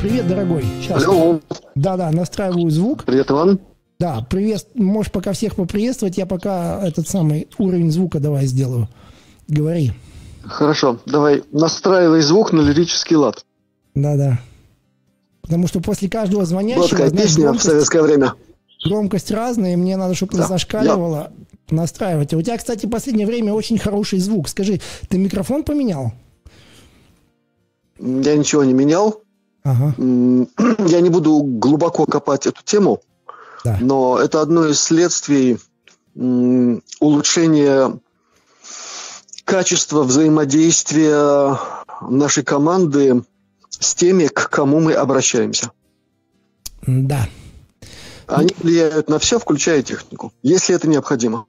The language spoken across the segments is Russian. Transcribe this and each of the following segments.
Привет, дорогой. Сейчас. Алло. Да-да, настраиваю звук. Привет, Иван. Да, привет. Можешь пока всех поприветствовать, я пока этот самый уровень звука давай сделаю. Говори. Хорошо, давай настраивай звук на лирический лад. Да-да. Потому что после каждого звонящего... Вот такая песня громкость, в советское время. Громкость разная, и мне надо, чтобы да. зашкаливала. Я... Настраивать. А у тебя, кстати, в последнее время очень хороший звук. Скажи, ты микрофон поменял? Я ничего не менял. Ага. Я не буду глубоко копать эту тему, да. но это одно из следствий улучшения качества взаимодействия нашей команды с теми, к кому мы обращаемся. Да. Они влияют на все, включая технику, если это необходимо.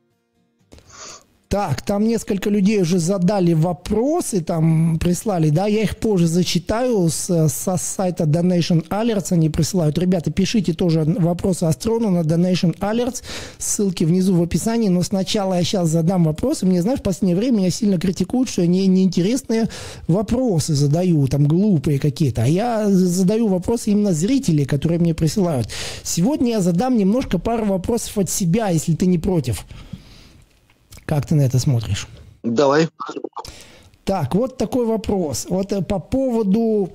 Так, там несколько людей уже задали вопросы, там прислали, да, я их позже зачитаю с, со сайта Donation Alerts, они присылают. Ребята, пишите тоже вопросы Астрону на Donation Alerts, ссылки внизу в описании, но сначала я сейчас задам вопросы. Мне, знаешь, в последнее время меня сильно критикуют, что не, неинтересные вопросы задаю, там глупые какие-то, а я задаю вопросы именно зрителей, которые мне присылают. Сегодня я задам немножко пару вопросов от себя, если ты не против. Как ты на это смотришь? Давай. Так, вот такой вопрос. Вот э, по поводу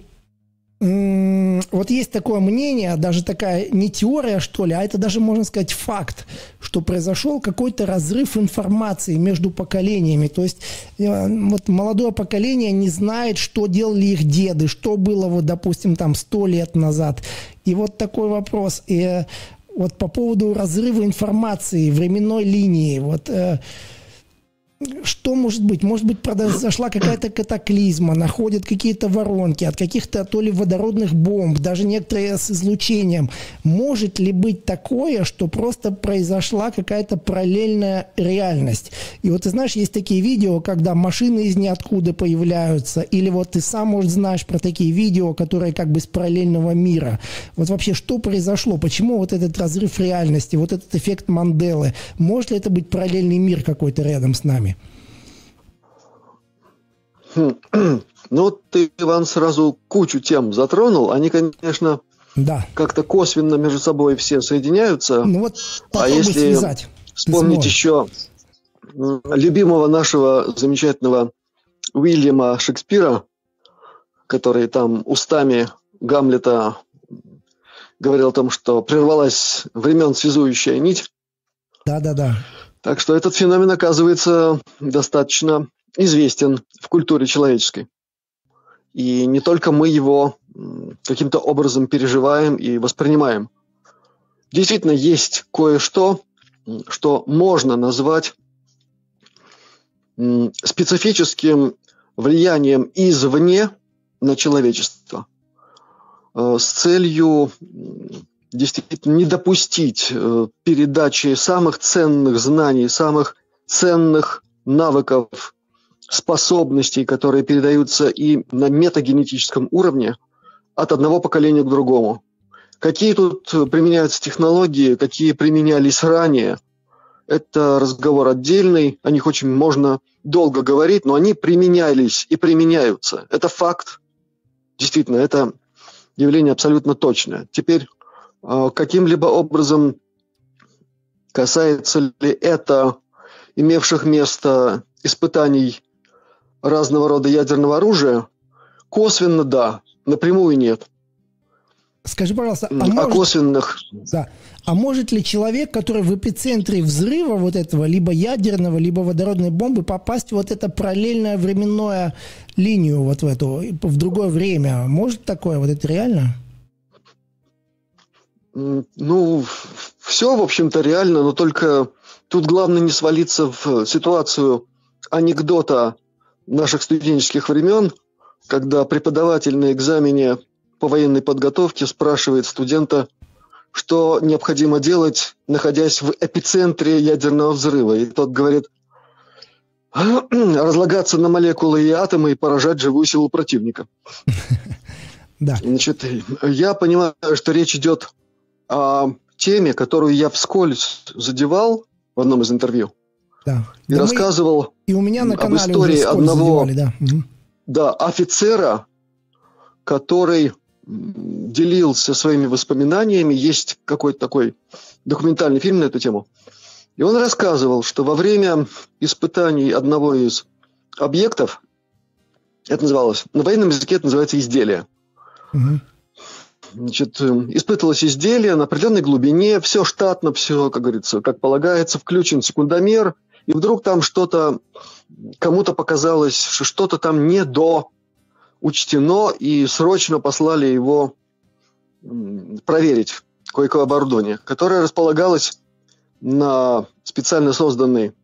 вот есть такое мнение, даже такая не теория, что ли, а это даже, можно сказать, факт, что произошел какой-то разрыв информации между поколениями. То есть э, вот молодое поколение не знает, что делали их деды, что было, вот, допустим, там сто лет назад. И вот такой вопрос. И э, вот по поводу разрыва информации, временной линии, вот что может быть? Может быть, произошла какая-то катаклизма, находят какие-то воронки от каких-то то ли водородных бомб, даже некоторые с излучением. Может ли быть такое, что просто произошла какая-то параллельная реальность? И вот ты знаешь, есть такие видео, когда машины из ниоткуда появляются, или вот ты сам, может, знаешь про такие видео, которые как бы с параллельного мира. Вот вообще, что произошло? Почему вот этот разрыв реальности, вот этот эффект Манделы? Может ли это быть параллельный мир какой-то рядом с нами? Ну, ты, Иван, сразу кучу тем затронул. Они, конечно, да. как-то косвенно между собой все соединяются. Ну вот а если связать. вспомнить еще любимого нашего замечательного Уильяма Шекспира, который там устами Гамлета говорил о том, что прервалась времен связующая нить. Да-да-да. Так что этот феномен оказывается достаточно известен в культуре человеческой. И не только мы его каким-то образом переживаем и воспринимаем. Действительно, есть кое-что, что можно назвать специфическим влиянием извне на человечество э, с целью действительно не допустить э, передачи самых ценных знаний, самых ценных навыков способностей, которые передаются и на метагенетическом уровне от одного поколения к другому. Какие тут применяются технологии, какие применялись ранее, это разговор отдельный, о них очень можно долго говорить, но они применялись и применяются. Это факт. Действительно, это явление абсолютно точное. Теперь а, каким-либо образом касается ли это имевших место испытаний разного рода ядерного оружия? Косвенно да, напрямую нет. Скажи, пожалуйста, а, а может, косвенных? Да. А может ли человек, который в эпицентре взрыва вот этого, либо ядерного, либо водородной бомбы, попасть в вот это параллельное временное линию вот в эту, в другое время? Может такое? Вот это реально? Ну, все, в общем-то, реально, но только тут главное не свалиться в ситуацию анекдота наших студенческих времен, когда преподаватель на экзамене по военной подготовке спрашивает студента, что необходимо делать, находясь в эпицентре ядерного взрыва. И тот говорит, разлагаться на молекулы и атомы и поражать живую силу противника. Да. Значит, я понимаю, что речь идет о теме, которую я вскользь задевал в одном из интервью. Да. И да рассказывал мы... и у меня на канале об истории одного задевали, да. Да, офицера, который делился своими воспоминаниями. Есть какой-то такой документальный фильм на эту тему. И он рассказывал, что во время испытаний одного из объектов, это называлось, на военном языке это называется изделие. Угу. Значит, испытывалось изделие на определенной глубине, все штатно, все, как говорится, как полагается, включен секундомер, и вдруг там что-то, кому-то показалось, что что-то там не до учтено, и срочно послали его проверить кое-какое оборудование, которое располагалось на специально созданной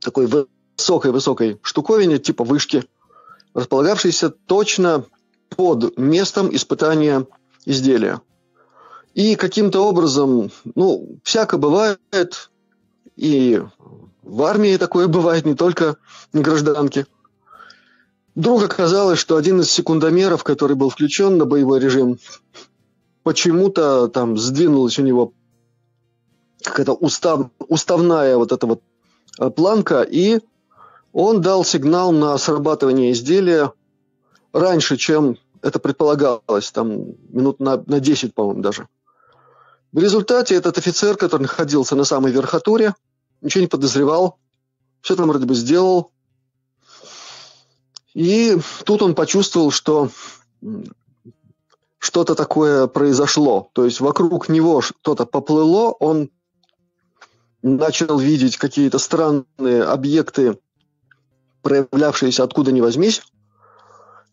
такой высокой-высокой штуковине, типа вышки, располагавшейся точно под местом испытания изделия. И каким-то образом, ну, всяко бывает, и в армии такое бывает, не только гражданки. Вдруг оказалось, что один из секундомеров, который был включен на боевой режим, почему-то там сдвинулась у него какая-то устав, уставная вот эта вот э, планка, и он дал сигнал на срабатывание изделия раньше, чем это предполагалось, там минут на, на 10, по-моему, даже. В результате этот офицер, который находился на самой верхотуре, ничего не подозревал, все там вроде бы сделал. И тут он почувствовал, что что-то такое произошло. То есть вокруг него что-то поплыло, он начал видеть какие-то странные объекты, проявлявшиеся откуда ни возьмись.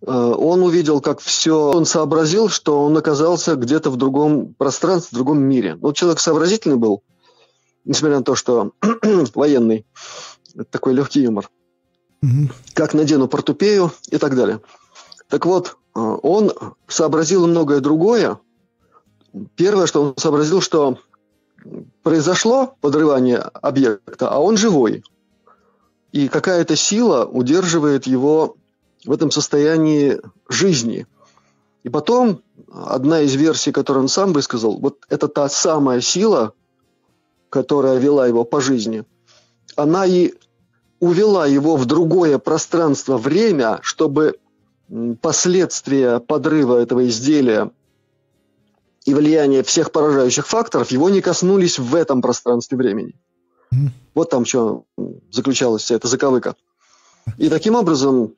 Э, он увидел, как все, он сообразил, что он оказался где-то в другом пространстве, в другом мире. Ну, человек сообразительный был, несмотря на то, что военный. Такой легкий юмор. Угу. Как надену портупею и так далее. Так вот, э, он сообразил многое другое. Первое, что он сообразил, что произошло подрывание объекта, а он живой. И какая-то сила удерживает его в этом состоянии жизни. И потом одна из версий, которую он сам высказал, вот это та самая сила, которая вела его по жизни, она и увела его в другое пространство-время, чтобы последствия подрыва этого изделия и влияние всех поражающих факторов его не коснулись в этом пространстве времени. Mm. Вот там что заключалась вся эта заковыка. И таким образом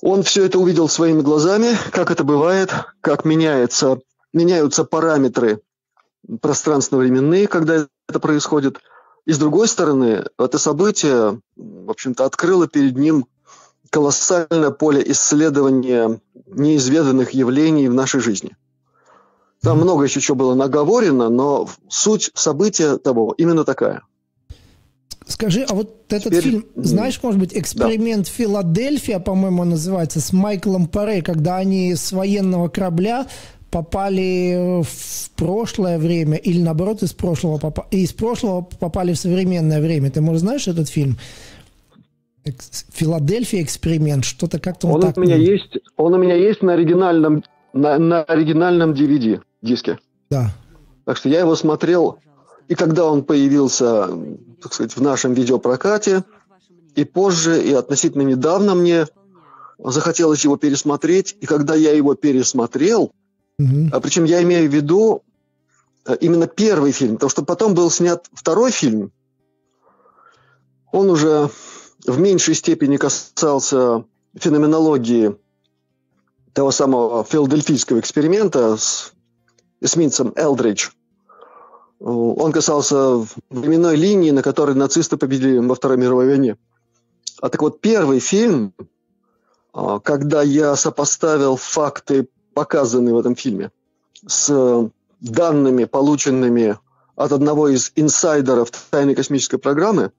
он все это увидел своими глазами, как это бывает, как меняется, меняются параметры пространственно-временные, когда это происходит. И с другой стороны, это событие, в общем-то, открыло перед ним колоссальное поле исследования неизведанных явлений в нашей жизни. Там много еще чего было наговорено, но суть события того именно такая. Скажи, а вот этот Теперь... фильм, знаешь, может быть, эксперимент да. Филадельфия, по-моему, называется, с Майклом Паре, когда они с военного корабля попали в прошлое время или наоборот из прошлого попа- из прошлого попали в современное время. Ты, может, знаешь этот фильм? Филадельфия эксперимент, что-то как-то он, он так. У меня есть, он у меня есть на оригинальном на, на оригинальном DVD диске. Да. Так что я его смотрел, и когда он появился, так сказать, в нашем видеопрокате, и позже, и относительно недавно мне захотелось его пересмотреть, и когда я его пересмотрел, а причем я имею в виду э, именно первый фильм, потому что потом был снят второй фильм, он уже в меньшей степени касался феноменологии того самого филадельфийского эксперимента с эсминцем Элдридж. Он касался временной линии, на которой нацисты победили во Второй мировой войне. А так вот, первый фильм, а, когда я сопоставил факты, показанные в этом фильме, с данными, полученными от одного из инсайдеров тайной космической программы,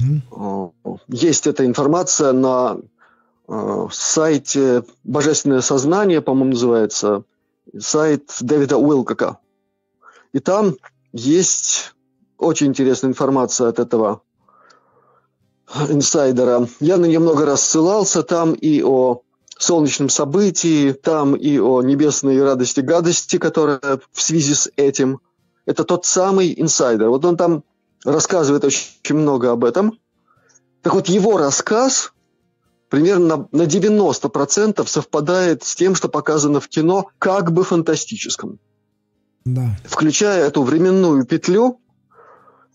mm. есть эта информация на а, сайте «Божественное сознание», по-моему, называется, сайт Дэвида Уилкока. И там есть очень интересная информация от этого инсайдера. Я на нее много раз ссылался. Там и о солнечном событии, там и о небесной радости гадости, которая в связи с этим. Это тот самый инсайдер. Вот он там рассказывает очень много об этом. Так вот, его рассказ примерно на 90% совпадает с тем, что показано в кино, как бы фантастическом. Да. Включая эту временную петлю,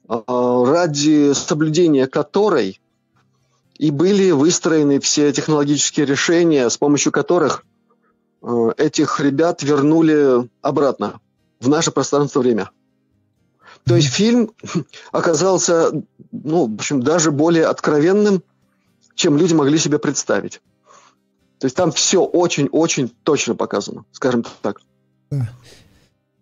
а, ради соблюдения которой и были выстроены все технологические решения, с помощью которых а, этих ребят вернули обратно в наше пространство-время. То есть фильм оказался, ну, в общем, даже более откровенным, чем люди могли себе представить. То есть там все очень-очень точно показано, скажем так.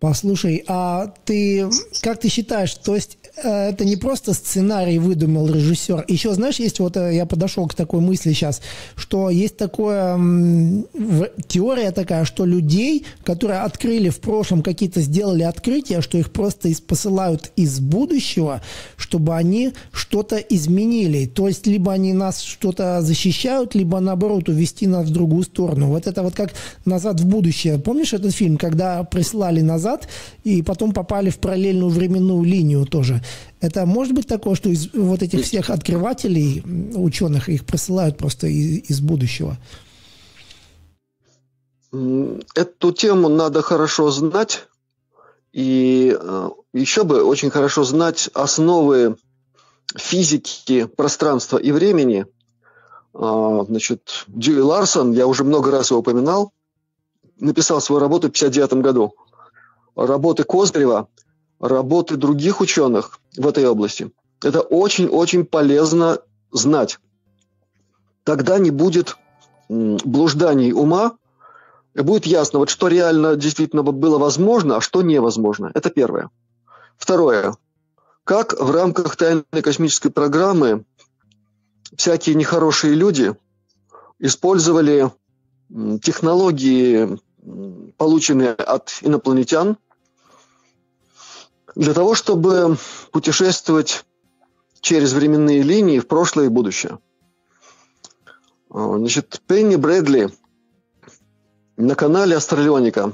Послушай, а ты как ты считаешь, то есть э, это не просто сценарий выдумал режиссер. Еще, знаешь, есть вот э, я подошел к такой мысли сейчас, что есть такое теория такая, что людей, которые открыли в прошлом какие-то сделали открытия, что их просто посылают из будущего, чтобы они что-то изменили. То есть либо они нас что-то защищают, либо наоборот увести нас в другую сторону. Вот это вот как назад в будущее. Помнишь этот фильм, когда прислали назад назад и потом попали в параллельную временную линию тоже. Это может быть такое, что из вот этих всех открывателей, ученых, их присылают просто из, из будущего? Эту тему надо хорошо знать. И э, еще бы очень хорошо знать основы физики пространства и времени. А, значит, Дьюи Ларсон, я уже много раз его упоминал, написал свою работу в 1959 году работы Козырева, работы других ученых в этой области. Это очень-очень полезно знать. Тогда не будет блужданий ума, и будет ясно, вот что реально действительно было возможно, а что невозможно. Это первое. Второе. Как в рамках тайной космической программы всякие нехорошие люди использовали технологии, полученные от инопланетян, для того, чтобы путешествовать через временные линии в прошлое и будущее. А, значит, Пенни Брэдли на канале Астралионика,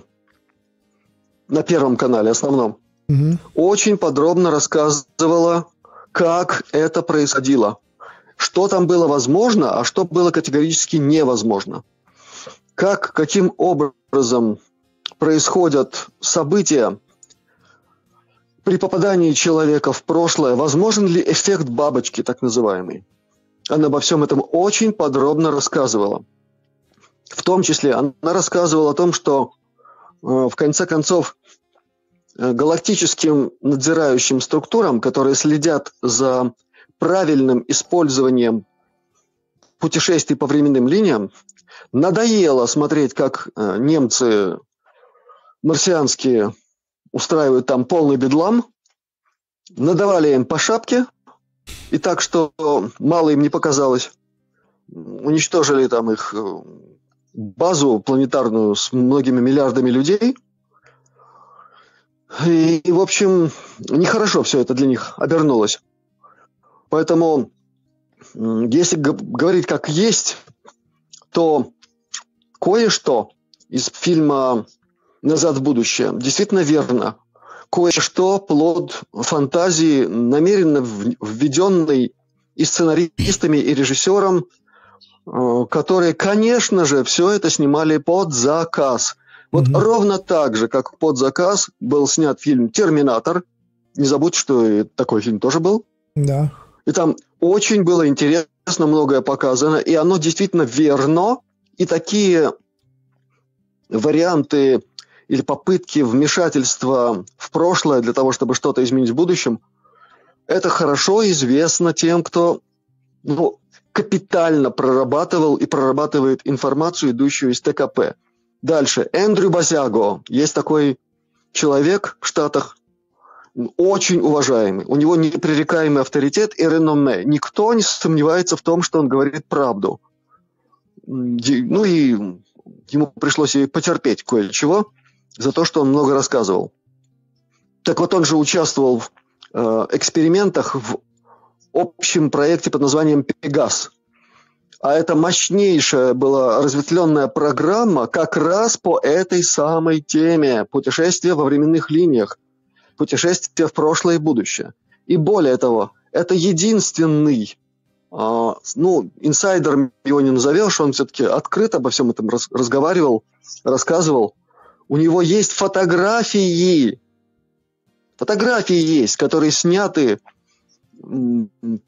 на первом канале, основном, угу. очень подробно рассказывала, как это происходило, что там было возможно, а что было категорически невозможно. Как, каким образом происходят события, при попадании человека в прошлое возможен ли эффект бабочки, так называемый? Она обо всем этом очень подробно рассказывала. В том числе она рассказывала о том, что э, в конце концов э, галактическим надзирающим структурам, которые следят за правильным использованием путешествий по временным линиям, надоело смотреть, как э, немцы марсианские устраивают там полный бедлам, надавали им по шапке, и так, что мало им не показалось. Уничтожили там их э, базу планетарную с многими миллиардами людей. И, в общем, нехорошо все это для них обернулось. Поэтому, если говорить как есть, то кое-что из фильма назад в будущее. Действительно верно. Кое-что плод фантазии, намеренно введенный и сценаристами, и режиссером, э, которые, конечно же, все это снимали под заказ. Вот mm-hmm. ровно так же, как под заказ был снят фильм «Терминатор». Не забудь, что такой фильм тоже был. Да. И там очень было интересно, многое показано, и оно действительно верно. И такие варианты или попытки вмешательства в прошлое для того, чтобы что-то изменить в будущем, это хорошо известно тем, кто ну, капитально прорабатывал и прорабатывает информацию, идущую из ТКП. Дальше. Эндрю Базяго. Есть такой человек в Штатах, очень уважаемый. У него непререкаемый авторитет и реноме. Никто не сомневается в том, что он говорит правду. Ну и ему пришлось и потерпеть кое-чего за то, что он много рассказывал. Так вот, он же участвовал в э, экспериментах в общем проекте под названием «Пегас». А это мощнейшая была разветвленная программа как раз по этой самой теме путешествия во временных линиях, путешествия в прошлое и будущее. И более того, это единственный а, ну, инсайдером его не назовешь, он все-таки открыто обо всем этом раз, разговаривал, рассказывал. У него есть фотографии, фотографии есть, которые сняты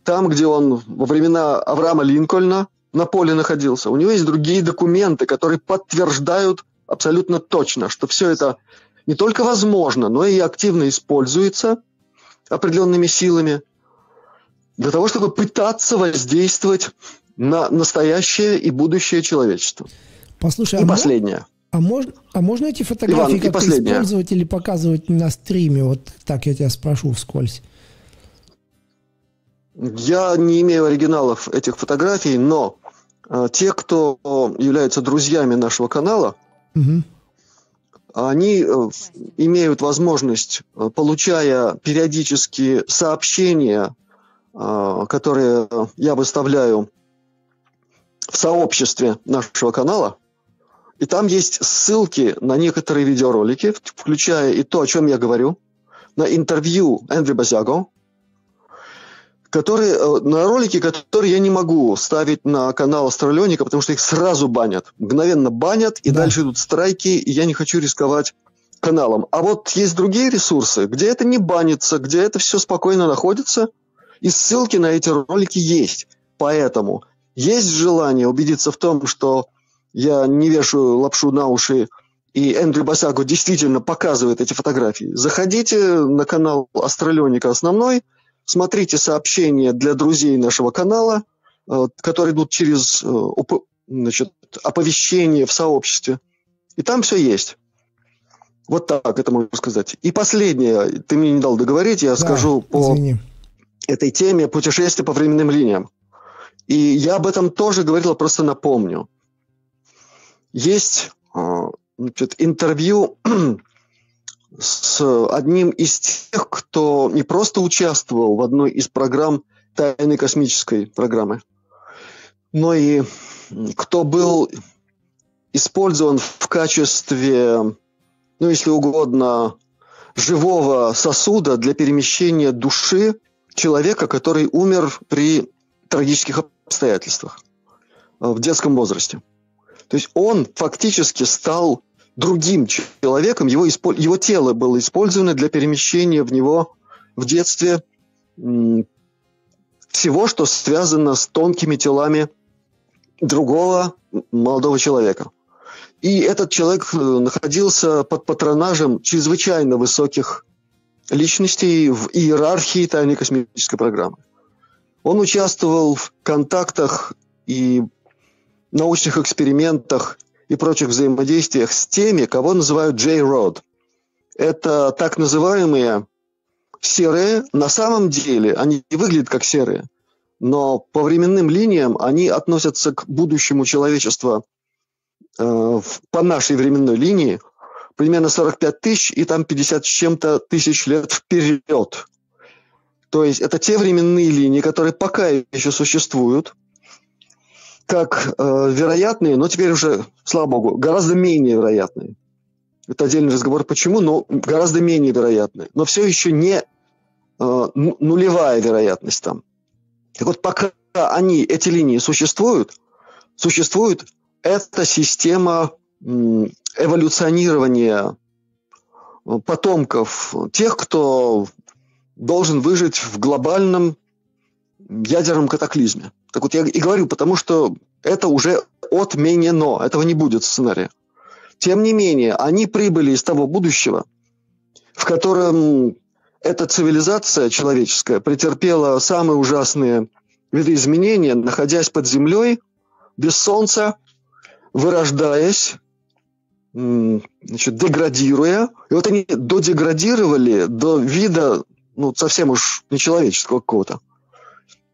там, где он во времена Авраама Линкольна на поле находился. У него есть другие документы, которые подтверждают абсолютно точно, что все это не только возможно, но и активно используется определенными силами для того, чтобы пытаться воздействовать на настоящее и будущее человечества. Послушай, и а последнее. А, мож, а можно эти фотографии как-то использовать или показывать на стриме? Вот так я тебя спрошу вскользь. Я не имею оригиналов этих фотографий, но э, те, кто являются друзьями нашего канала, угу. они э, имеют возможность, э, получая периодически сообщения, э, которые я выставляю в сообществе нашего канала, и там есть ссылки на некоторые видеоролики, включая и то, о чем я говорю, на интервью Эндрю Базяго, которые, э, на ролики, которые я не могу ставить на канал Астралионика, потому что их сразу банят. Мгновенно банят, и да. дальше идут страйки, и я не хочу рисковать каналом. А вот есть другие ресурсы, где это не банится, где это все спокойно находится, и ссылки на эти ролики есть. Поэтому есть желание убедиться в том, что я не вешаю лапшу на уши, и Эндрю Басаго действительно показывает эти фотографии. Заходите на канал Астралионика основной – Смотрите сообщения для друзей нашего канала, э, которые идут через э, значит, оповещение в сообществе. И там все есть. Вот так это могу сказать. И последнее, ты мне не дал договорить, я да, скажу по извини. этой теме путешествия по временным линиям. И я об этом тоже говорил, просто напомню. Есть э, значит, интервью с одним из тех, кто не просто участвовал в одной из программ тайной космической программы, но и кто был использован в качестве, ну, если угодно, живого сосуда для перемещения души человека, который умер при трагических обстоятельствах э, в детском возрасте. То есть он фактически стал другим человеком, его, его тело было использовано для перемещения в него в детстве всего, что связано с тонкими телами другого молодого человека. И этот человек э, находился под патронажем чрезвычайно высоких личностей в иерархии тайной космической программы. Он участвовал в контактах и научных экспериментах и прочих взаимодействиях с теми, кого называют J-Rod. Это так называемые серые, на самом деле они не выглядят как серые, но по временным линиям они относятся к будущему человечества э, по нашей временной линии примерно 45 тысяч и там 50 с чем-то тысяч лет вперед. То есть это те временные линии, которые пока еще существуют – как э, вероятные, но теперь уже, слава богу, гораздо менее вероятные. Это отдельный разговор, почему, но гораздо менее вероятные. Но все еще не э, нулевая вероятность там. Так вот, пока они, эти линии существуют, существует эта система эволюционирования э, потомков тех, кто должен выжить в глобальном ядерном катаклизме. Так вот я и говорю, потому что это уже отменено, этого не будет в сценарии. Тем не менее, они прибыли из того будущего, в котором эта цивилизация человеческая претерпела самые ужасные видоизменения, находясь под землей, без солнца, вырождаясь, значит, деградируя. И вот они додеградировали до вида ну, совсем уж нечеловеческого какого-то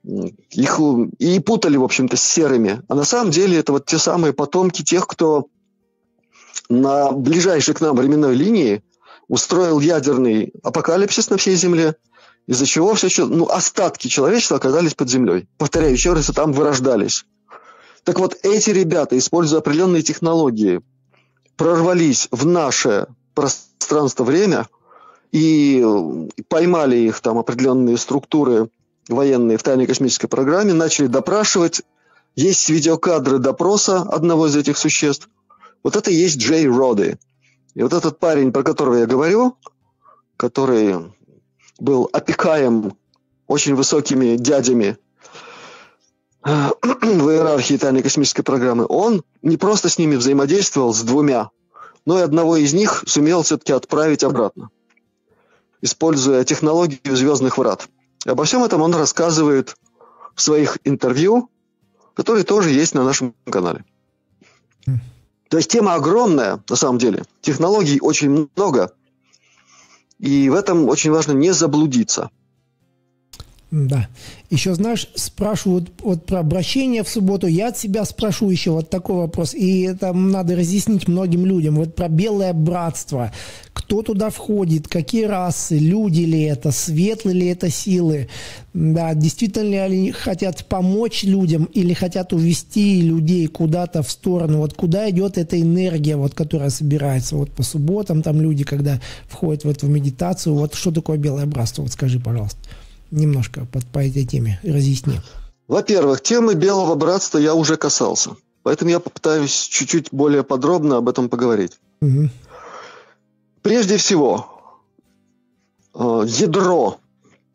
их и путали, в общем-то, с серыми. А на самом деле это вот те самые потомки тех, кто на ближайшей к нам временной линии устроил ядерный апокалипсис на всей Земле, из-за чего все еще, ну, остатки человечества оказались под землей. Повторяю еще раз, там вырождались. Так вот, эти ребята, используя определенные технологии, прорвались в наше пространство-время и поймали их там определенные структуры военные в тайной космической программе начали допрашивать. Есть видеокадры допроса одного из этих существ. Вот это и есть Джей Роды. И вот этот парень, про которого я говорю, который был опекаем очень высокими дядями в иерархии тайной космической программы, он не просто с ними взаимодействовал, с двумя, но и одного из них сумел все-таки отправить обратно, используя технологию звездных врат. Обо всем этом он рассказывает в своих интервью, которые тоже есть на нашем канале. То есть тема огромная, на самом деле. Технологий очень много. И в этом очень важно не заблудиться – да. Еще, знаешь, спрашивают вот про обращение в субботу. Я от себя спрошу еще вот такой вопрос. И это надо разъяснить многим людям. Вот про белое братство. Кто туда входит? Какие расы? Люди ли это? Светлые ли это силы? Да, действительно ли они хотят помочь людям или хотят увести людей куда-то в сторону? Вот куда идет эта энергия, вот, которая собирается? Вот по субботам там люди, когда входят в эту медитацию. Вот что такое белое братство? Вот скажи, пожалуйста немножко по, по этой теме разъясни. Во-первых, темы Белого Братства я уже касался. Поэтому я попытаюсь чуть-чуть более подробно об этом поговорить. Угу. Прежде всего, э, ядро,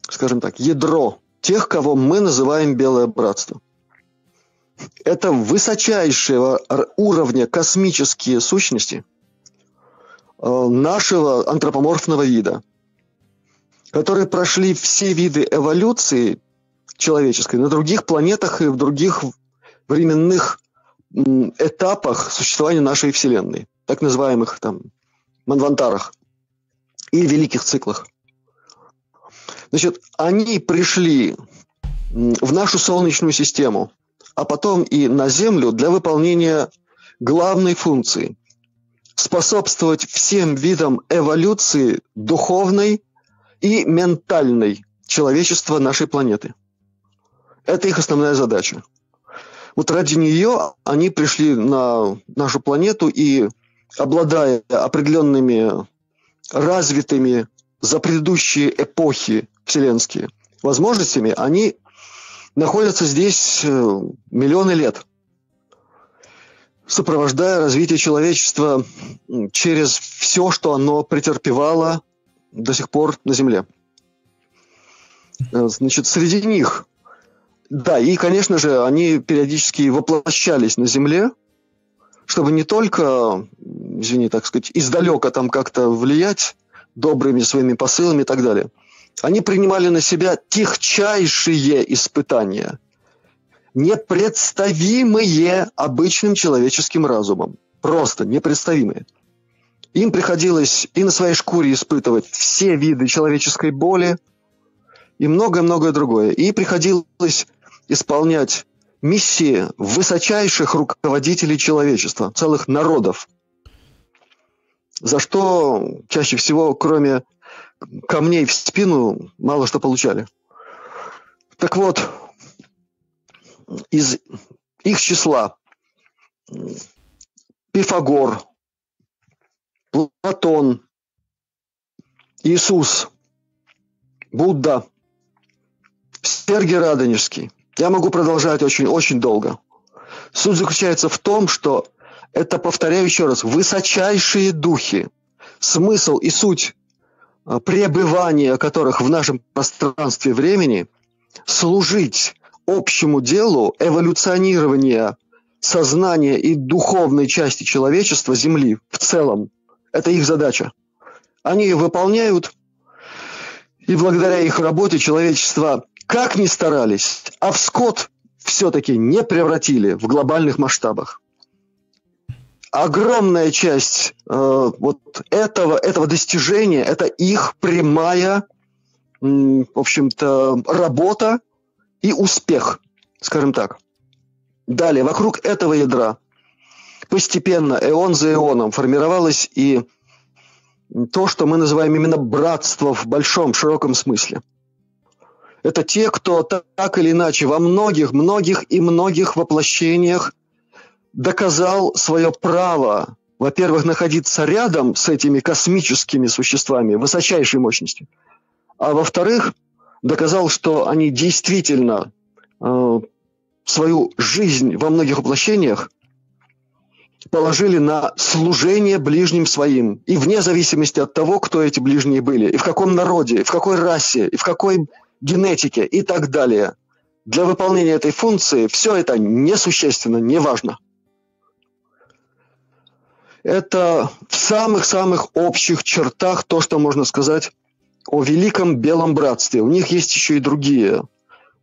скажем так, ядро тех, кого мы называем Белое Братство. Это высочайшего уровня космические сущности э, нашего антропоморфного вида – которые прошли все виды эволюции человеческой на других планетах и в других временных этапах существования нашей Вселенной, так называемых там манвантарах и великих циклах. Значит, они пришли в нашу Солнечную систему, а потом и на Землю для выполнения главной функции – способствовать всем видам эволюции духовной, и ментальной человечества нашей планеты. Это их основная задача. Вот ради нее они пришли на нашу планету и, обладая определенными развитыми за предыдущие эпохи вселенские возможностями, они находятся здесь э, миллионы лет, сопровождая развитие человечества через все, что оно претерпевало до сих пор на Земле. Э, значит, среди них, да, и, конечно же, они периодически воплощались на Земле, чтобы не только, извини, так сказать, издалека там как-то влиять добрыми своими посылами и так далее. Они принимали на себя тихчайшие испытания, непредставимые обычным человеческим разумом. Просто непредставимые. Им приходилось и на своей шкуре испытывать все виды человеческой боли и многое-многое другое. И приходилось исполнять миссии высочайших руководителей человечества, целых народов, за что чаще всего, кроме камней в спину, мало что получали. Так вот, из их числа Пифагор, Платон, Иисус, Будда, Сергий Радонежский. Я могу продолжать очень-очень долго. Суть заключается в том, что это, повторяю еще раз, высочайшие духи, смысл и суть а, пребывания которых в нашем пространстве времени служить общему делу эволюционирования сознания и духовной части человечества Земли в целом. Это их задача. Они ее выполняют, и благодаря их работе человечество как ни старались, а в скот все-таки не превратили в глобальных масштабах. Огромная часть э, вот этого, этого достижения – это их прямая, в общем-то, работа и успех, скажем так. Далее, вокруг этого ядра постепенно, эон за эоном, формировалось и то, что мы называем именно братство в большом, широком смысле. Это те, кто так или иначе во многих, многих и многих воплощениях доказал свое право, во-первых, находиться рядом с этими космическими существами высочайшей мощности, а во-вторых, доказал, что они действительно э, свою жизнь во многих воплощениях положили на служение ближним своим. И вне зависимости от того, кто эти ближние были, и в каком народе, и в какой расе, и в какой генетике и так далее. Для выполнения этой функции все это несущественно, не важно. Это в самых-самых общих чертах то, что можно сказать о великом белом братстве. У них есть еще и другие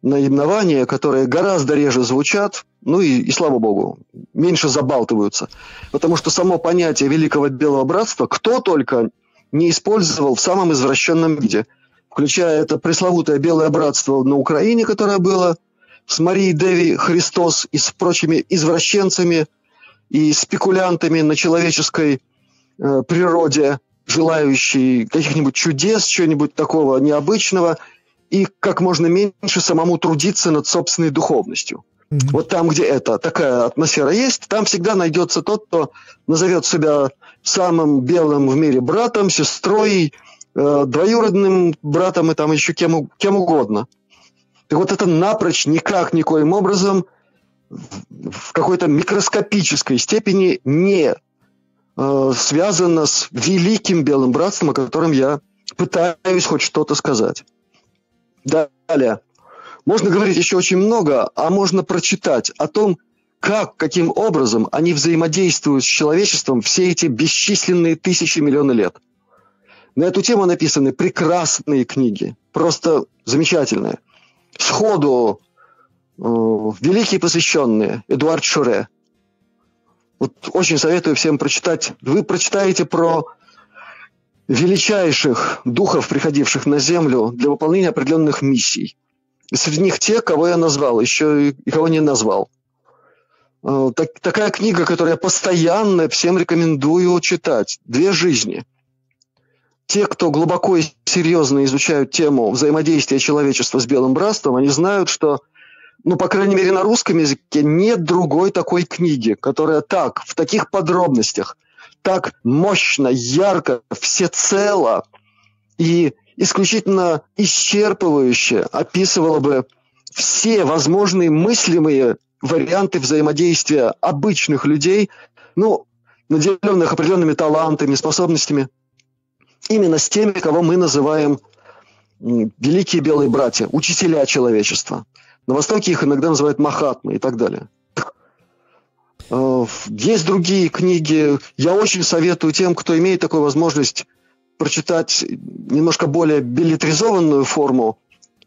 наименования, которые гораздо реже звучат, ну и, и слава богу, меньше забалтываются. Потому что само понятие Великого Белого Братства кто только не использовал в самом извращенном виде, включая это пресловутое Белое Братство на Украине, которое было с Марией Деви Христос и с прочими извращенцами и спекулянтами на человеческой э, природе, желающие каких-нибудь чудес, чего-нибудь такого необычного, и как можно меньше самому трудиться над собственной духовностью. Mm-hmm. Вот там, где это такая атмосфера есть, там всегда найдется тот, кто назовет себя самым белым в мире братом, сестрой, э, двоюродным братом и там еще кем, кем угодно. Так вот это напрочь никак, никоим образом в какой-то микроскопической степени не э, связано с великим белым братством, о котором я пытаюсь хоть что-то сказать. Далее. Можно говорить еще очень много, а можно прочитать о том, как, каким образом они взаимодействуют с человечеством все эти бесчисленные тысячи миллионы лет. На эту тему написаны прекрасные книги, просто замечательные. Сходу э, великие посвященные Эдуард Шуре. Вот очень советую всем прочитать. Вы прочитаете про величайших духов, приходивших на Землю для выполнения определенных миссий. Среди них те, кого я назвал, еще и кого не назвал. Э, так, такая книга, которую я постоянно всем рекомендую читать. «Две жизни». Те, кто глубоко и серьезно изучают тему взаимодействия человечества с Белым Братством, они знают, что, ну, по крайней мере, на русском языке нет другой такой книги, которая так, в таких подробностях, так мощно, ярко, всецело и исключительно исчерпывающе описывала бы все возможные мыслимые варианты взаимодействия обычных людей, ну, наделенных определенными талантами, способностями, именно с теми, кого мы называем великие белые братья, учителя человечества. На Востоке их иногда называют махатмы и так далее. Э, есть другие книги. Я очень советую тем, кто имеет такую возможность прочитать немножко более билетризованную форму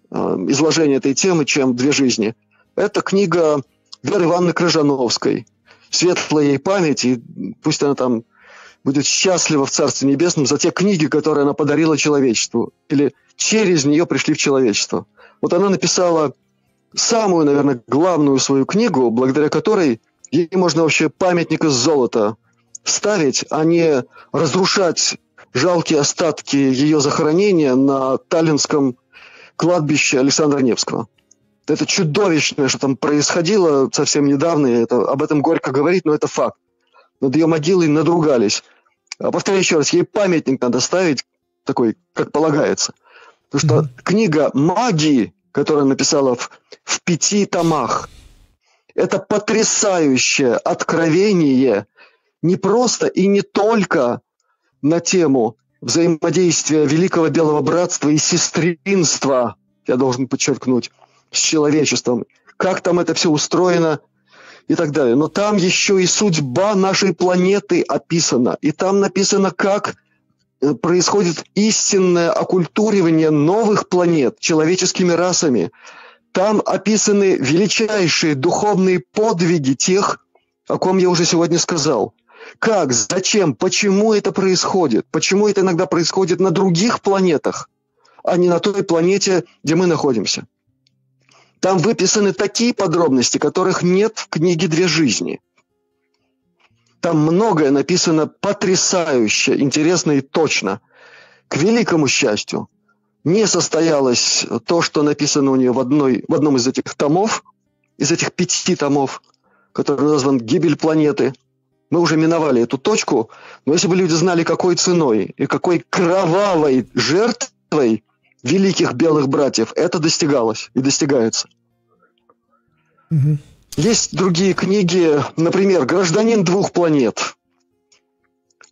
э, изложения этой темы, чем «Две жизни». Это книга Веры Ивановны Крыжановской. Светлая ей память, и пусть она там будет счастлива в Царстве Небесном за те книги, которые она подарила человечеству, или через нее пришли в человечество. Вот она написала самую, наверное, главную свою книгу, благодаря которой ей можно вообще памятник из золота ставить, а не разрушать жалкие остатки ее захоронения на Таллинском кладбище Александра Невского. Это чудовищное, что там происходило совсем недавно, это, об этом горько говорить, но это факт. Над ее могилой надругались. А повторяю еще раз, ей памятник надо ставить такой, как полагается. Потому что книга магии, которую она написала в, в пяти томах, это потрясающее откровение не просто и не только на тему взаимодействия Великого Белого Братства и сестринства, я должен подчеркнуть, с человечеством, как там это все устроено и так далее. Но там еще и судьба нашей планеты описана. И там написано, как э, происходит истинное оккультуривание новых планет человеческими расами. Там описаны величайшие духовные подвиги тех, о ком я уже сегодня сказал – как, зачем, почему это происходит? Почему это иногда происходит на других планетах, а не на той планете, где мы находимся? Там выписаны такие подробности, которых нет в книге «Две жизни». Там многое написано потрясающе, интересно и точно. К великому счастью, не состоялось то, что написано у нее в, одной, в одном из этих томов, из этих пяти томов, который назван «Гибель планеты», мы уже миновали эту точку, но если бы люди знали, какой ценой и какой кровавой жертвой великих белых братьев, это достигалось и достигается. Угу. Есть другие книги, например, «Гражданин двух планет».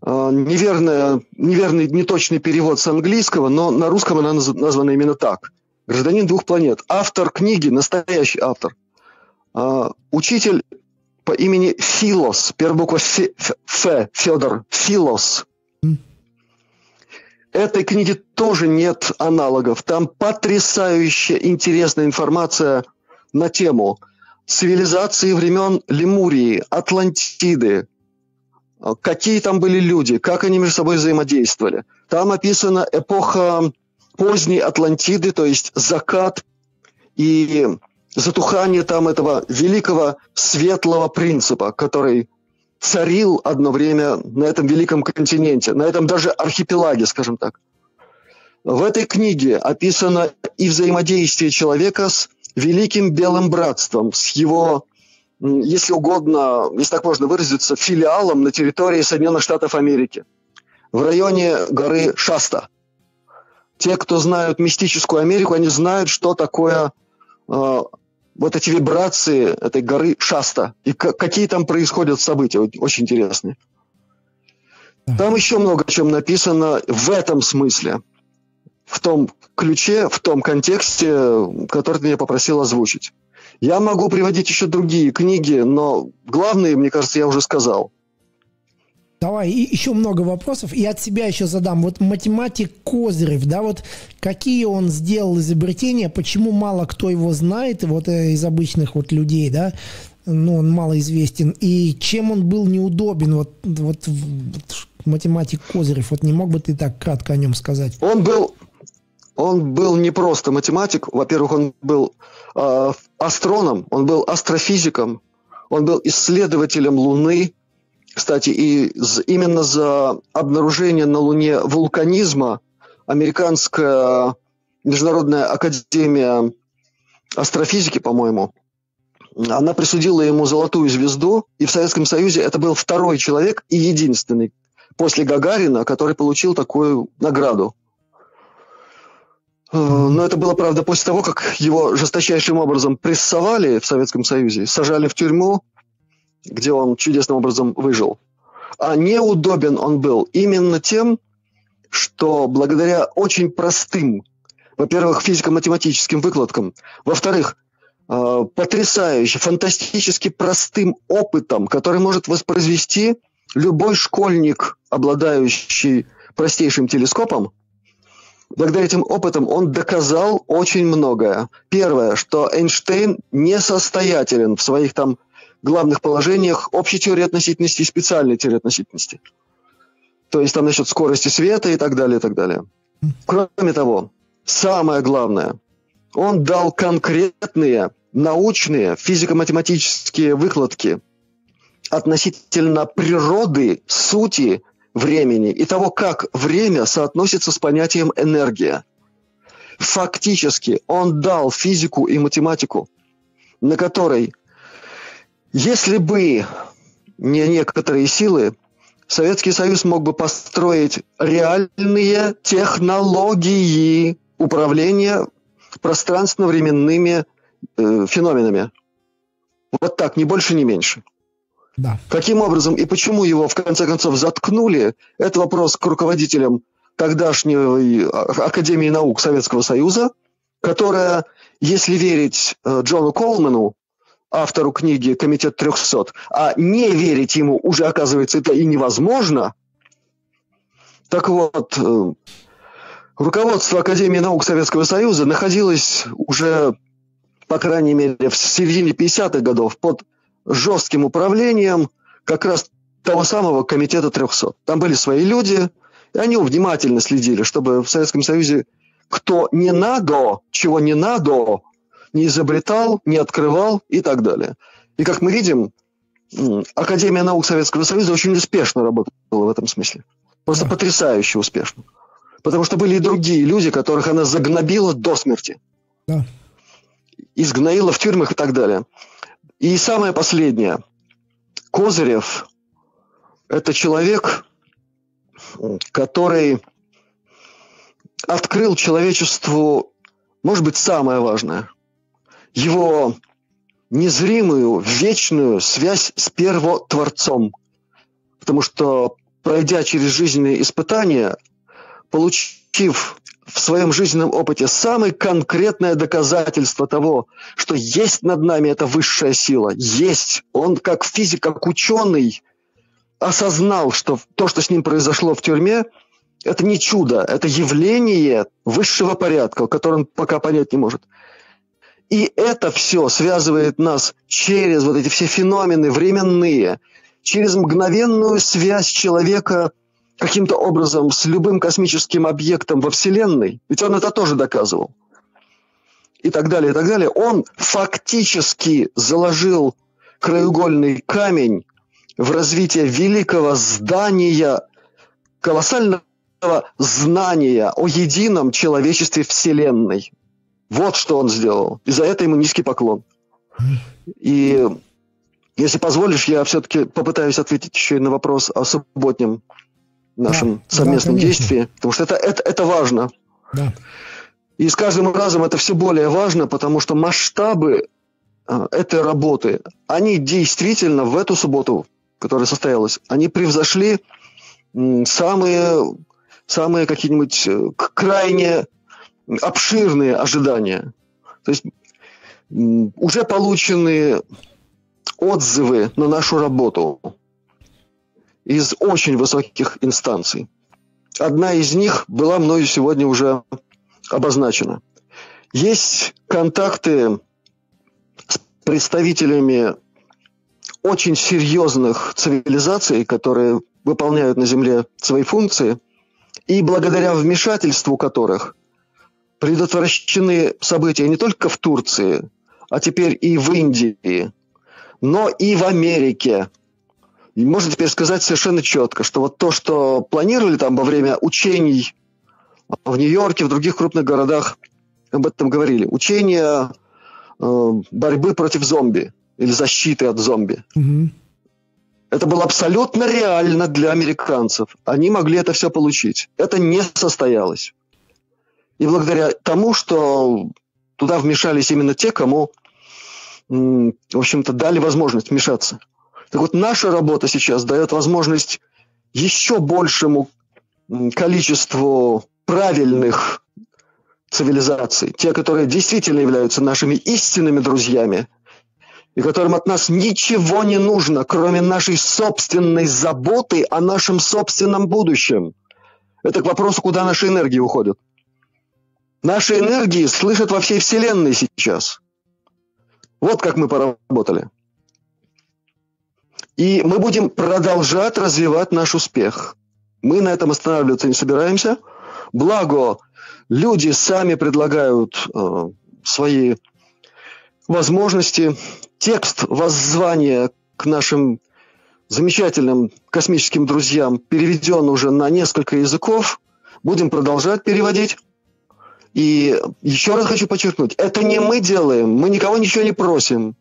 А, неверный, неверный, неточный перевод с английского, но на русском она названа именно так. «Гражданин двух планет». Автор книги, настоящий автор, а, учитель по имени Филос, первая буква Ф, Ф Федор, Филос. Этой книги тоже нет аналогов. Там потрясающая интересная информация на тему цивилизации времен Лемурии, Атлантиды, какие там были люди, как они между собой взаимодействовали. Там описана эпоха поздней Атлантиды, то есть закат и затухание там этого великого светлого принципа, который царил одно время на этом великом континенте, на этом даже архипелаге, скажем так. В этой книге описано и взаимодействие человека с великим белым братством, с его, если угодно, если так можно выразиться, филиалом на территории Соединенных Штатов Америки, в районе горы Шаста. Те, кто знают мистическую Америку, они знают, что такое э, вот эти вибрации этой горы Шаста и какие там происходят события, очень интересные. Там еще много о чем написано в этом смысле, в том ключе, в том контексте, который ты меня попросил озвучить. Я могу приводить еще другие книги, но главные, мне кажется, я уже сказал. Давай, и еще много вопросов, и от себя еще задам. Вот математик Козырев, да, вот какие он сделал изобретения, почему мало кто его знает, вот э, из обычных вот людей, да, ну, он мало известен, и чем он был неудобен, вот, вот, вот математик Козырев, вот не мог бы ты так кратко о нем сказать? Он был, он был не просто математик, во-первых, он был э, астроном, он был астрофизиком, он был исследователем Луны, кстати, и именно за обнаружение на Луне вулканизма американская Международная академия астрофизики, по-моему, она присудила ему золотую звезду, и в Советском Союзе это был второй человек и единственный после Гагарина, который получил такую награду. Э, но это было, правда, после того, как его жесточайшим образом прессовали в Советском Союзе, сажали в тюрьму, где он чудесным образом выжил. А неудобен он был именно тем, что благодаря очень простым, во-первых, физико-математическим выкладкам, во-вторых, э, потрясающе, фантастически простым опытом, который может воспроизвести любой школьник, обладающий простейшим телескопом, благодаря этим опытам он доказал очень многое. Первое, что Эйнштейн несостоятелен в своих там главных положениях общей теории относительности и специальной теории относительности. То есть там насчет скорости света и так далее, и так далее. Кроме того, самое главное, он дал конкретные научные физико-математические выкладки относительно природы, сути времени и того, как время соотносится с понятием энергия. Фактически он дал физику и математику, на которой если бы не некоторые силы, Советский Союз мог бы построить реальные технологии управления пространственно-временными э, феноменами. Вот так, ни больше, ни меньше. Да. Каким образом и почему его в конце концов заткнули, это вопрос к руководителям тогдашней э, Академии наук Советского Союза, которая, если верить э, Джону Колману, автору книги «Комитет 300», а не верить ему уже, оказывается, это и невозможно. Так вот, э, руководство Академии наук Советского Союза находилось уже, по крайней мере, в середине 50-х годов под жестким управлением как раз того самого Комитета 300. Там были свои люди, и они внимательно следили, чтобы в Советском Союзе кто не надо, чего не надо, не изобретал, не открывал и так далее. И как мы видим, Академия наук Советского Союза очень успешно работала в этом смысле. Просто потрясающе успешно. Потому что были и другие люди, которых она загнобила до смерти. Да. Изгноила в тюрьмах и так далее. И самое последнее. Козырев – это человек, который открыл человечеству, может быть, самое важное. Его незримую, вечную связь с Первотворцом. Потому что, пройдя через жизненные испытания, получив в своем жизненном опыте самое конкретное доказательство того, что есть над нами эта высшая сила. Есть. Он как физик, как ученый осознал, что то, что с ним произошло в тюрьме, это не чудо, это явление высшего порядка, которое он пока понять не может. И это все связывает нас через вот эти все феномены временные, через мгновенную связь человека – каким-то образом с любым космическим объектом во Вселенной, ведь он это тоже доказывал, и так далее, и так далее, он фактически заложил краеугольный камень в развитие великого здания, колоссального знания о едином человечестве Вселенной. Вот что он сделал. И за это ему низкий поклон. И если позволишь, я все-таки попытаюсь ответить еще и на вопрос о субботнем нашем да, совместном да, действии, потому что это, это, это важно. Да. И с каждым разом это все более важно, потому что масштабы э, этой работы, они действительно в эту субботу, которая состоялась, они превзошли самые, самые какие-нибудь э, крайне обширные ожидания. То есть уже получены отзывы на нашу работу из очень высоких инстанций. Одна из них была мною сегодня уже обозначена. Есть контакты с представителями очень серьезных цивилизаций, которые выполняют на Земле свои функции, и благодаря вмешательству которых предотвращены события не только в Турции, а теперь и в Индии, но и в Америке, и можно теперь сказать совершенно четко, что вот то, что планировали там во время учений в Нью-Йорке, в других крупных городах, об этом говорили. Учения э, борьбы против зомби или защиты от зомби. Угу. Это было абсолютно реально для американцев. Они могли это все получить. Это не состоялось. И благодаря тому, что туда вмешались именно те, кому, в общем-то, дали возможность вмешаться – так вот, наша работа сейчас дает возможность еще большему количеству правильных цивилизаций, те, которые действительно являются нашими истинными друзьями, и которым от нас ничего не нужно, кроме нашей собственной заботы о нашем собственном будущем. Это к вопросу, куда наши энергии уходят. Наши энергии слышат во всей Вселенной сейчас. Вот как мы поработали. И мы будем продолжать развивать наш успех. Мы на этом останавливаться не собираемся. Благо, люди сами предлагают э, свои возможности. Текст воззвания к нашим замечательным космическим друзьям переведен уже на несколько языков. Будем продолжать переводить. И еще раз хочу подчеркнуть, это не мы делаем, мы никого ничего не просим.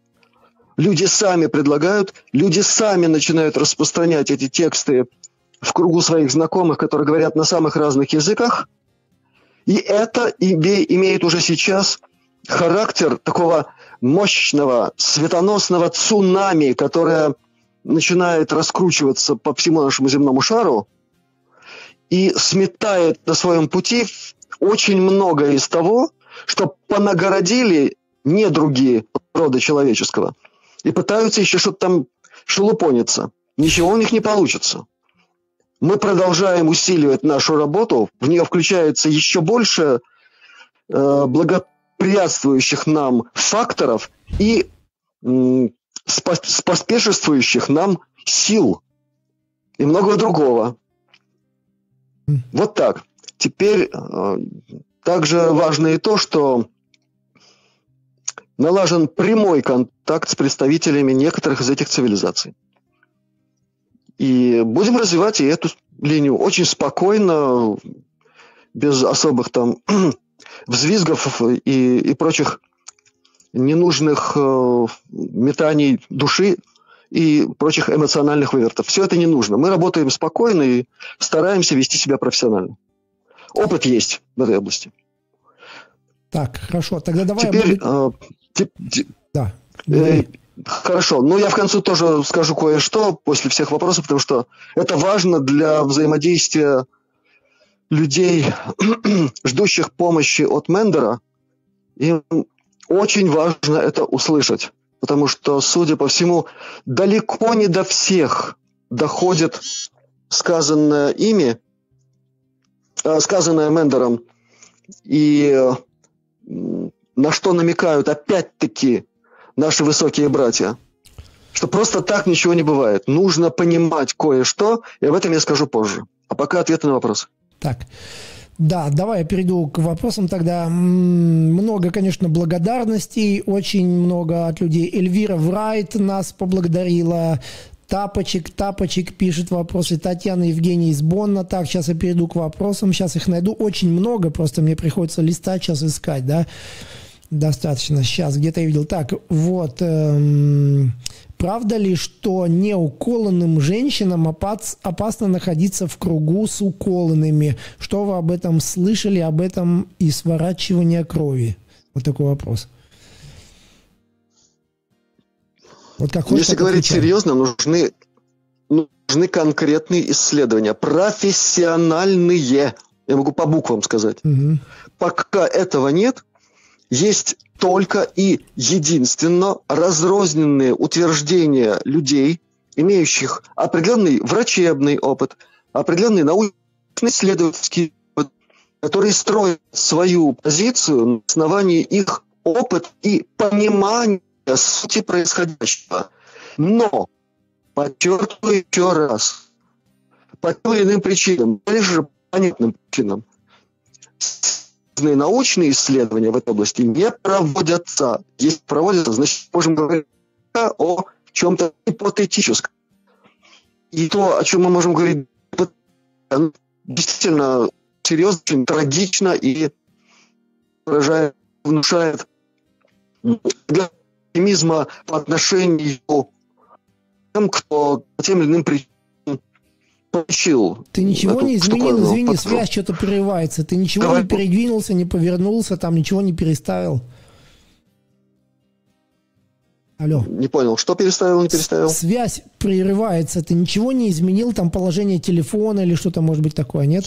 Люди сами предлагают, люди сами начинают распространять эти тексты в кругу своих знакомых, которые говорят на самых разных языках. И это имеет уже сейчас характер такого мощного светоносного цунами, которое начинает раскручиваться по всему нашему земному шару и сметает на своем пути очень многое из того, что понагородили недруги рода человеческого – и пытаются еще что-то там шелупониться. Ничего у них не получится. Мы продолжаем усиливать нашу работу, в нее включается еще больше э, благоприятствующих нам факторов и э, споспешествующих нам сил и многого другого. Вот так. Теперь э, также важно и то, что налажен прямой контакт с представителями некоторых из этих цивилизаций. И будем развивать и эту линию очень спокойно, без особых там взвизгов и, и прочих ненужных э, метаний души и прочих эмоциональных вывертов. Все это не нужно. Мы работаем спокойно и стараемся вести себя профессионально. Опыт есть в этой области. Так, хорошо. Тогда давай... Теперь... Буду... Э, тип, да. Э, хорошо. Ну, я в конце тоже скажу кое-что после всех вопросов, потому что это важно для взаимодействия людей, ждущих помощи от Мендера. Им очень важно это услышать, потому что, судя по всему, далеко не до всех доходит сказанное ими, э, сказанное Мендером, и на что намекают опять-таки наши высокие братья, что просто так ничего не бывает. Нужно понимать кое-что, и об этом я скажу позже. А пока ответы на вопрос. Так, да, давай я перейду к вопросам тогда. Много, конечно, благодарностей, очень много от людей. Эльвира Врайт нас поблагодарила. Тапочек, Тапочек пишет вопросы. Татьяна Евгения из Бонна. Так, сейчас я перейду к вопросам. Сейчас их найду. Очень много, просто мне приходится листать, сейчас искать, да. Достаточно. Сейчас где-то я видел. Так, вот. Эм, правда ли, что неуколанным женщинам опас, опасно находиться в кругу с уколанными? Что вы об этом слышали, об этом и сворачивание крови? Вот такой вопрос. Вот как Если говорить отвечать. серьезно, нужны, нужны конкретные исследования, профессиональные. Я могу по буквам сказать. Угу. Пока этого нет, есть только и единственно разрозненные утверждения людей, имеющих определенный врачебный опыт, определенный научно-исследовательский опыт, которые строят свою позицию на основании их опыта и понимания сути происходящего. Но, подчеркиваю еще раз, по тем или иным причинам, или же понятным причинам, научные исследования в этой области не проводятся. Если проводятся, значит, можем говорить о чем-то гипотетическом. И то, о чем мы можем говорить, действительно серьезно, трагично и выражает, внушает для оптимизма по отношению к тем, кто по тем или иным причинам получил. Ты ничего не изменил, извини, подход. связь что-то прерывается. Ты ничего Давай. не передвинулся, не повернулся, там ничего не переставил. Алло. Не понял, что переставил, не переставил? Связь прерывается. Ты ничего не изменил, там положение телефона или что-то может быть такое, нет?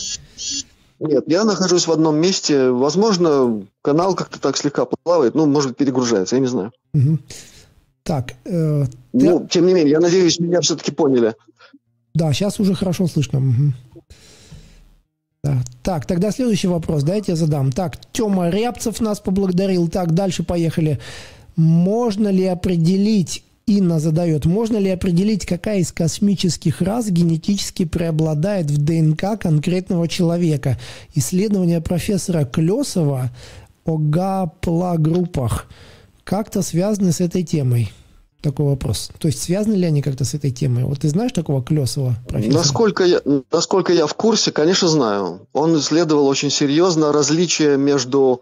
Нет, я нахожусь в одном месте. Возможно, канал как-то так слегка плавает, ну, может быть, перегружается, я не знаю. Угу. Так. Э, ну, ты... тем не менее, я надеюсь, меня все-таки поняли. Да, сейчас уже хорошо слышно. Угу. Да. Так, тогда следующий вопрос, дайте я задам. Так, Тёма Рябцев нас поблагодарил. Так, дальше поехали. Можно ли определить, Инна задает, можно ли определить, какая из космических рас генетически преобладает в ДНК конкретного человека? Исследование профессора Клесова о гаплогруппах как-то связаны с этой темой такой вопрос. То есть связаны ли они как-то с этой темой? Вот ты знаешь такого Клесова профессора? Насколько я, насколько я в курсе, конечно, знаю. Он исследовал очень серьезно различия между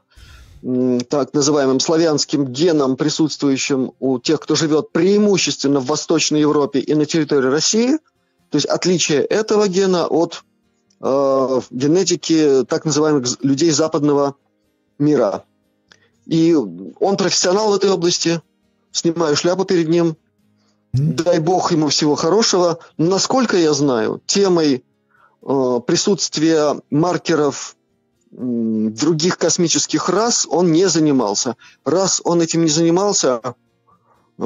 так называемым славянским геном, присутствующим у тех, кто живет преимущественно в Восточной Европе и на территории России, то есть отличие этого гена от э, генетики так называемых людей западного мира. И он профессионал в этой области, снимаю шляпу перед ним. Дай бог ему всего хорошего. Насколько я знаю, темой э, присутствия маркеров э, других космических рас он не занимался. Раз он этим не занимался,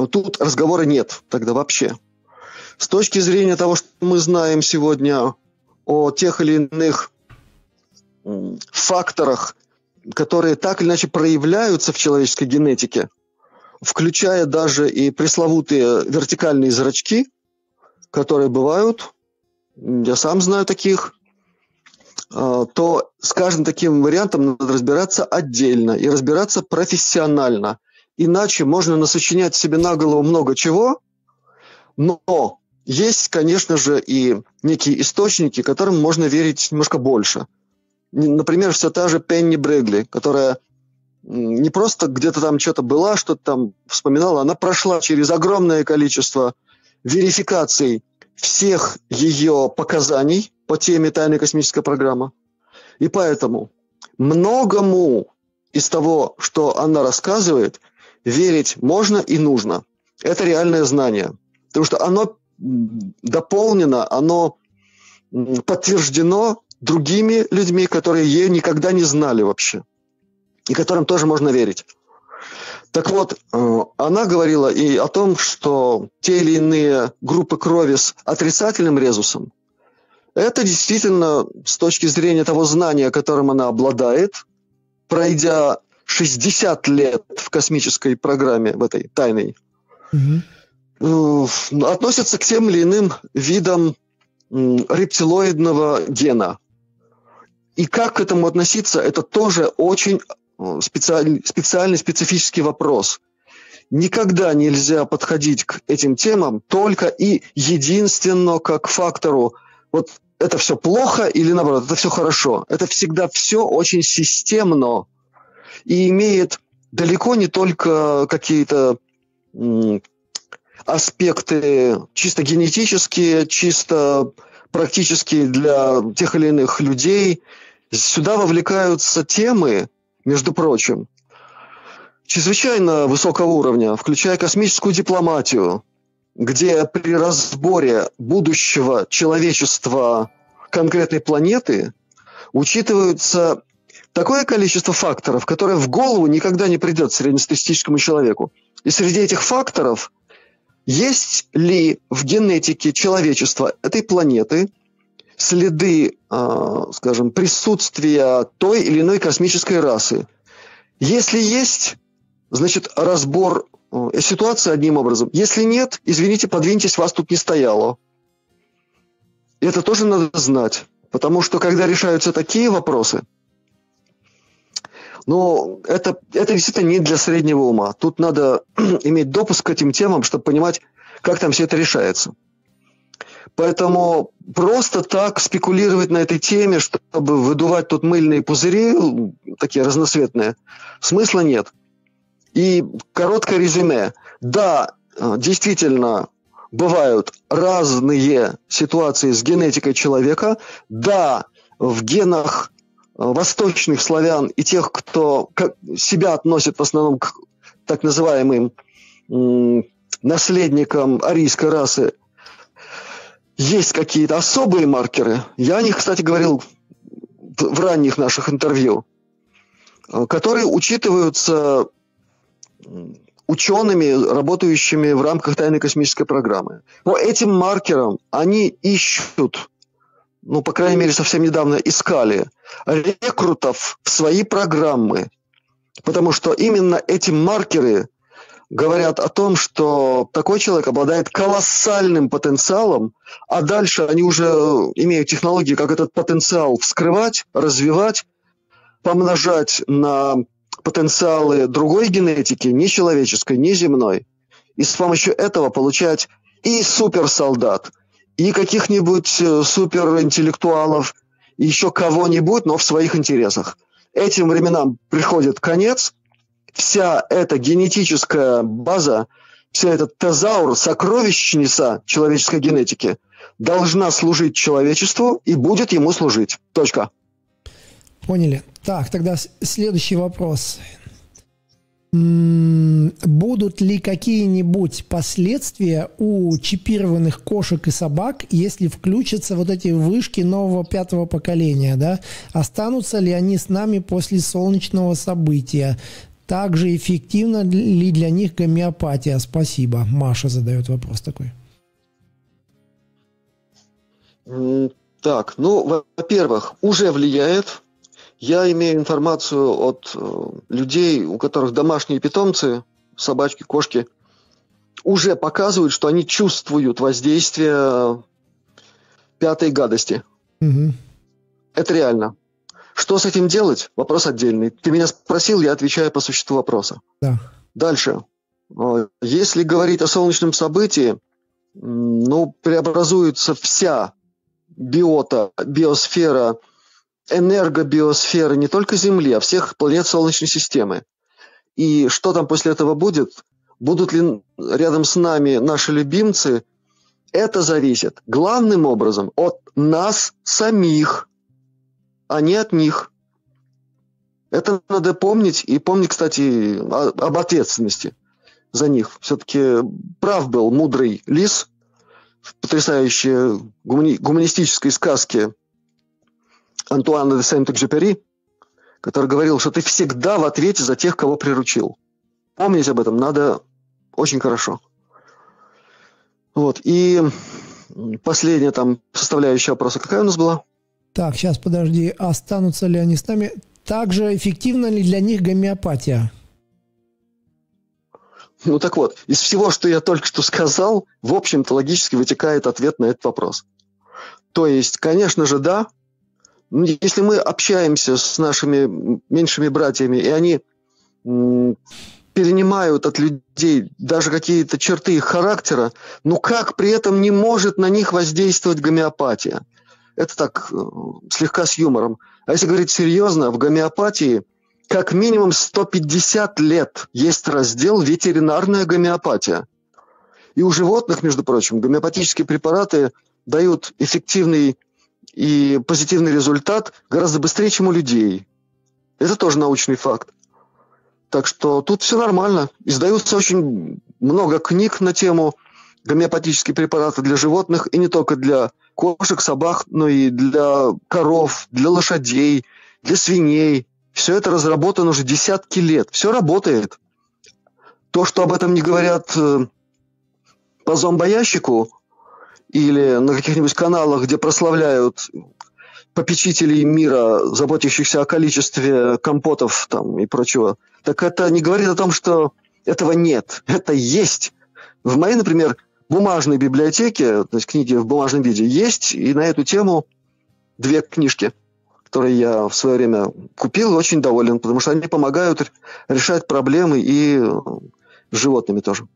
тут разговора нет тогда вообще. С точки зрения того, что мы знаем сегодня о тех или иных факторах, которые так или иначе проявляются в человеческой генетике, включая даже и пресловутые вертикальные зрачки, которые бывают, я сам знаю таких, а, то с каждым таким вариантом надо разбираться отдельно и разбираться профессионально. Иначе можно насочинять себе на голову много чего, но есть, конечно же, и некие источники, которым можно верить немножко больше. Например, все та же Пенни Брегли, которая не просто где-то там что-то была, что-то там вспоминала, она прошла через огромное количество верификаций всех ее показаний по теме «Тайная космическая программа». И поэтому многому из того, что она рассказывает, верить можно и нужно. Это реальное знание. Потому что оно дополнено, оно подтверждено другими людьми, которые ее никогда не знали вообще. И которым тоже можно верить. Так вот, э, она говорила и о том, что те или иные группы крови с отрицательным резусом, это действительно с точки зрения того знания, которым она обладает, пройдя 60 лет в космической программе, в этой тайной, угу. относятся к тем или иным видам рептилоидного гена. И как к этому относиться, это тоже очень специальный, специальный специфический вопрос. Никогда нельзя подходить к этим темам только и единственно как фактору вот это все плохо или наоборот, это все хорошо. Это всегда все очень системно и имеет далеко не только какие-то аспекты чисто генетические, чисто практические для тех или иных людей. Сюда вовлекаются темы, между прочим, чрезвычайно высокого уровня, включая космическую дипломатию, где при разборе будущего человечества конкретной планеты учитываются такое количество факторов, которое в голову никогда не придет среднестатистическому человеку. И среди этих факторов есть ли в генетике человечества этой планеты следы, э, скажем, присутствия той или иной космической расы? Если есть, значит, разбор э, ситуации одним образом. Если нет, извините, подвиньтесь, вас тут не стояло. Это тоже надо знать. Потому что когда решаются такие вопросы, ну, это, это действительно не для среднего ума. Тут надо иметь допуск к этим темам, чтобы понимать, как там все это решается. Поэтому просто так спекулировать на этой теме, чтобы выдувать тут мыльные пузыри, такие разноцветные, смысла нет. И короткое резюме. Да, действительно, бывают разные ситуации с генетикой человека. Да, в генах э, восточных славян и тех, кто себя относит в основном к так называемым наследникам арийской расы, есть какие-то особые маркеры. Я о них, кстати, говорил в ранних наших интервью, э, которые учитываются учеными, работающими в рамках тайной космической программы. По этим маркерам они ищут, ну, по крайней мере, совсем недавно искали рекрутов в свои программы, потому что именно эти маркеры говорят о том, что такой человек обладает колоссальным потенциалом, а дальше они уже имеют технологии, как этот потенциал вскрывать, развивать, помножать на потенциалы другой генетики, не человеческой, не земной, и с помощью этого получать и суперсолдат, и каких-нибудь э, суперинтеллектуалов, и еще кого-нибудь, но в своих интересах. Этим временам приходит конец, вся эта генетическая база, вся эта тезаур, сокровищница человеческой генетики должна служить человечеству и будет ему служить. Точка. Поняли. Так, тогда следующий вопрос. Будут ли какие-нибудь последствия у чипированных кошек и собак, если включатся вот эти вышки нового пятого поколения, да? Останутся ли они с нами после солнечного события? Также эффективна ли для них гомеопатия? Спасибо. Маша задает вопрос такой. Так, ну, во-первых, уже влияет я имею информацию от э, людей, у которых домашние питомцы, собачки, кошки, уже показывают, что они чувствуют воздействие пятой гадости. Угу. Это реально. Что с этим делать? Вопрос отдельный. Ты меня спросил, я отвечаю по существу вопроса. Да. Дальше. Э, если говорить о солнечном событии, ну, преобразуется вся биота, биосфера энергобиосферы не только Земли, а всех планет Солнечной системы. И что там после этого будет? Будут ли рядом с нами наши любимцы? Это зависит главным образом от нас самих. А не от них. Это надо помнить, и помнить, кстати, об ответственности за них. Все-таки прав был мудрый лис в потрясающей гумани- гуманистической сказке Антуана де Сент-Экзюпери, который говорил, что ты всегда в ответе за тех, кого приручил. Помнить об этом надо очень хорошо. Вот. И последняя там составляющая вопроса какая у нас была? Так, сейчас подожди, останутся ли они с нами? Также эффективна ли для них гомеопатия? Ну так вот, из всего, что я только что сказал, в общем-то логически вытекает ответ на этот вопрос. То есть, конечно же, да. Если мы общаемся с нашими меньшими братьями, и они перенимают от людей даже какие-то черты их характера, но как при этом не может на них воздействовать гомеопатия? Это так, э, слегка с юмором. А если говорить серьезно, в гомеопатии как минимум 150 лет есть раздел «Ветеринарная гомеопатия». И у животных, между прочим, гомеопатические препараты дают эффективный и позитивный результат гораздо быстрее, чем у людей. Это тоже научный факт. Так что тут все нормально. Издаются очень много книг на тему гомеопатические препараты для животных, и не только для кошек, собак, но и для коров, для лошадей, для свиней. Все это разработано уже десятки лет. Все работает. То, что об этом не говорят э, по зомбоящику или на каких-нибудь каналах, где прославляют попечителей мира, заботящихся о количестве компотов там, и прочего, так это не говорит о том, что этого нет. Это есть. В моей, например, бумажной библиотеке, то есть книги в бумажном виде, есть, и на эту тему две книжки, которые я в свое время купил, очень доволен, потому что они помогают решать проблемы и с животными тоже.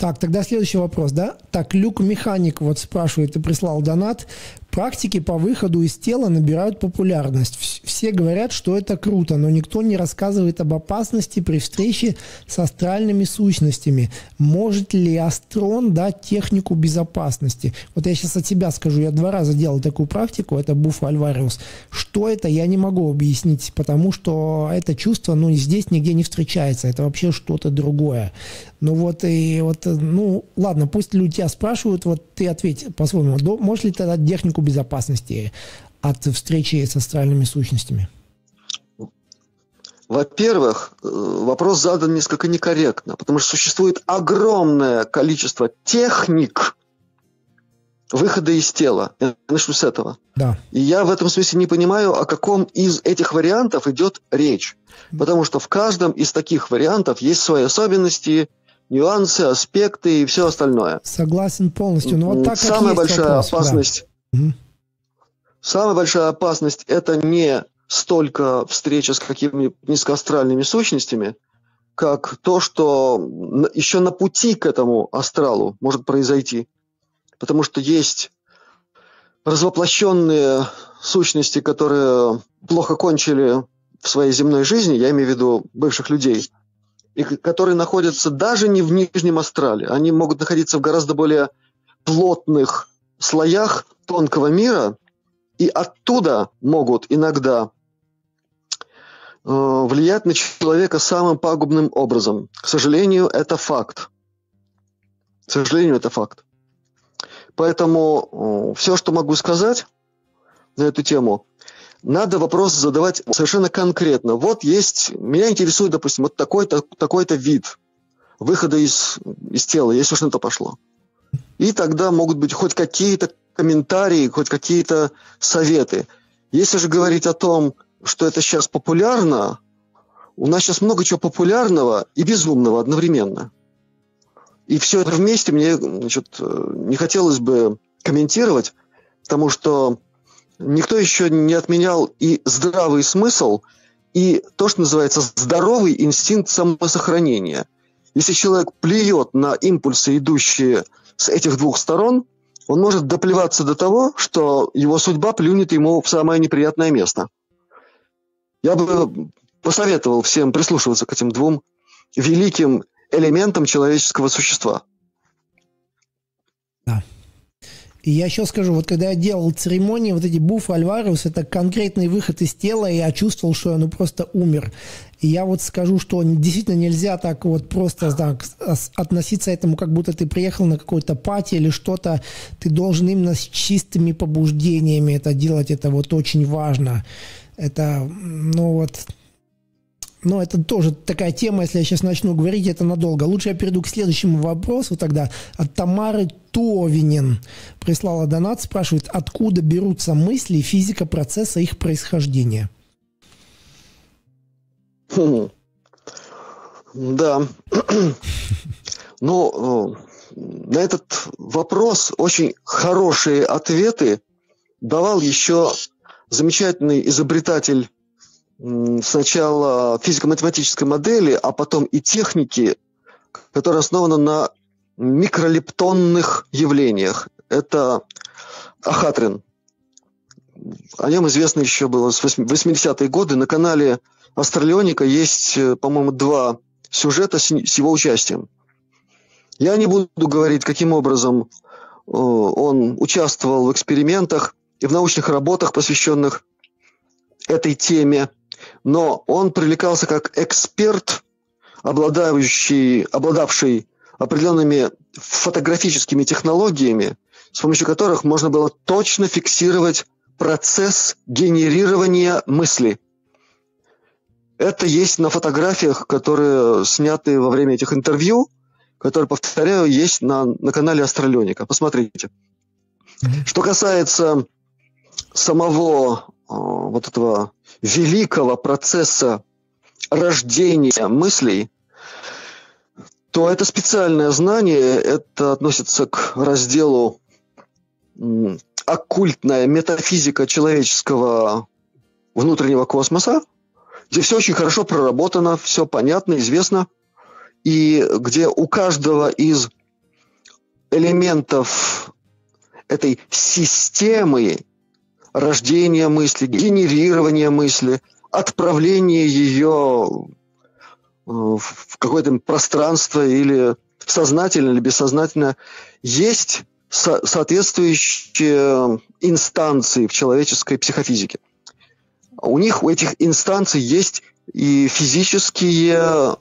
Так, тогда следующий вопрос, да? Так, Люк Механик вот спрашивает и прислал донат. Практики по выходу из тела набирают популярность. Все говорят, что это круто, но никто не рассказывает об опасности при встрече с астральными сущностями. Может ли астрон дать технику безопасности? Вот я сейчас от себя скажу, я два раза делал такую практику, это Буф Альвариус. Что это, я не могу объяснить, потому что это чувство, ну, здесь нигде не встречается, это вообще что-то другое. Ну вот, и вот, ну, ладно, пусть люди тебя спрашивают, вот ты ответь по-своему, можешь ли технику технику безопасности от встречи с астральными сущностями? Во-первых, э, вопрос задан несколько некорректно, потому что существует огромное количество техник выхода из тела. Я начну с этого. Да. И я в этом смысле не понимаю, о каком из этих вариантов идет речь. Потому что в каждом из таких вариантов есть свои особенности, нюансы, аспекты и все остальное. Согласен полностью. Но вот так Самая большая вопрос, опасность Самая большая опасность – это не столько встреча с какими-нибудь низкоастральными сущностями, как то, что еще на пути к этому астралу может произойти. Потому что есть развоплощенные сущности, которые плохо кончили в своей земной жизни, я имею в виду бывших людей, и которые находятся даже не в нижнем астрале, они могут находиться в гораздо более плотных слоях тонкого мира, и оттуда могут иногда э, влиять на человека самым пагубным образом. К сожалению, это факт. К сожалению, это факт. Поэтому э, все, что могу сказать на эту тему, надо вопрос задавать совершенно конкретно. Вот есть, меня интересует, допустим, вот такой-то такой вид выхода из, из тела, если уж на то пошло. И тогда могут быть хоть какие-то комментарии, хоть какие-то советы. Если же говорить о том, что это сейчас популярно, у нас сейчас много чего популярного и безумного одновременно. И все это вместе мне значит, не хотелось бы комментировать, потому что никто еще не отменял и здравый смысл, и то, что называется здоровый инстинкт самосохранения. Если человек плюет на импульсы, идущие с этих двух сторон, он может доплеваться до того, что его судьба плюнет ему в самое неприятное место. Я бы посоветовал всем прислушиваться к этим двум великим элементам человеческого существа. Да. И я еще скажу, вот когда я делал церемонии, вот эти буф альварус, это конкретный выход из тела, и я чувствовал, что я ну просто умер. И я вот скажу, что действительно нельзя так вот просто так относиться к этому, как будто ты приехал на какой-то пати или что-то. Ты должен именно с чистыми побуждениями это делать. Это вот очень важно. Это, ну вот, но это тоже такая тема, если я сейчас начну говорить, это надолго. Лучше я перейду к следующему вопросу тогда. От Тамары Товинин прислала донат, спрашивает, откуда берутся мысли физика процесса их происхождения? Хм. Да. Ну, на этот вопрос очень хорошие ответы давал еще замечательный изобретатель сначала физико-математической модели, а потом и техники, которая основана на микролептонных явлениях. Это Ахатрин. О нем известно еще было с 80-е годы. На канале Астралионика есть, э, по-моему, два сюжета с его участием. Я не буду говорить, каким образом э, он участвовал в экспериментах и в научных работах, посвященных этой теме – но он привлекался как эксперт, обладающий, обладавший определенными фотографическими технологиями, с помощью которых можно было точно фиксировать процесс генерирования мысли. Это есть на фотографиях, которые сняты во время этих интервью, которые, повторяю, есть на, на канале Астралионика. Посмотрите. Что касается самого вот этого великого процесса рождения мыслей, то это специальное знание, это относится к разделу оккультная метафизика человеческого внутреннего космоса, где все очень хорошо проработано, все понятно, известно, и где у каждого из элементов этой системы рождение мысли, генерирование мысли, отправление ее э, в какое-то пространство или сознательно или бессознательно, есть со- соответствующие инстанции в человеческой психофизике. У них, у этих инстанций есть и физические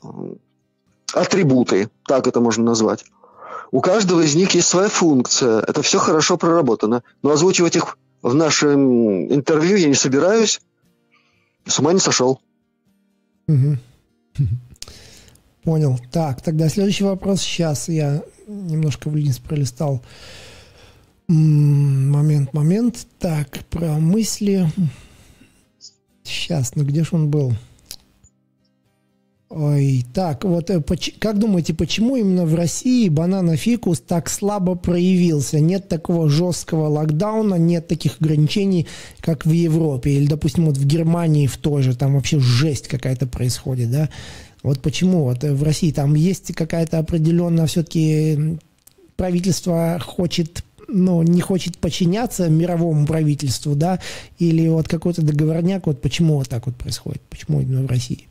атрибуты, так это можно назвать. У каждого из них есть своя функция. Это все хорошо проработано. Но озвучивать их в нашем интервью я не собираюсь. С ума не сошел. Понял. Так, тогда следующий вопрос. Сейчас я немножко вниз пролистал. Момент, момент. Так, про мысли. Сейчас, ну где же он был? Ой, так, вот э, как думаете, почему именно в России бананофикус так слабо проявился? Нет такого жесткого локдауна, нет таких ограничений, как в Европе. Или, допустим, вот в Германии в той же, там вообще жесть какая-то происходит, да? Вот почему вот в России там есть какая-то определенная все-таки правительство хочет ну, не хочет подчиняться мировому правительству, да, или вот какой-то договорняк, вот почему вот так вот происходит, почему именно в России?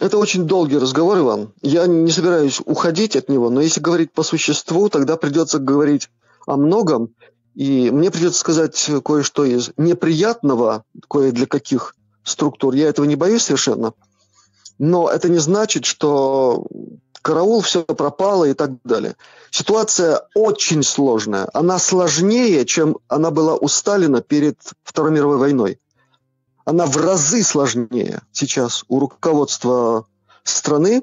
Это очень долгий разговор, Иван. Я не собираюсь уходить от него, но если говорить по существу, тогда придется говорить о многом. И мне придется сказать кое-что из неприятного, кое для каких структур. Я этого не боюсь совершенно. Но это не значит, что караул, все пропало и так далее. Ситуация очень сложная. Она сложнее, чем она была у Сталина перед Второй мировой войной она в разы сложнее сейчас у руководства страны,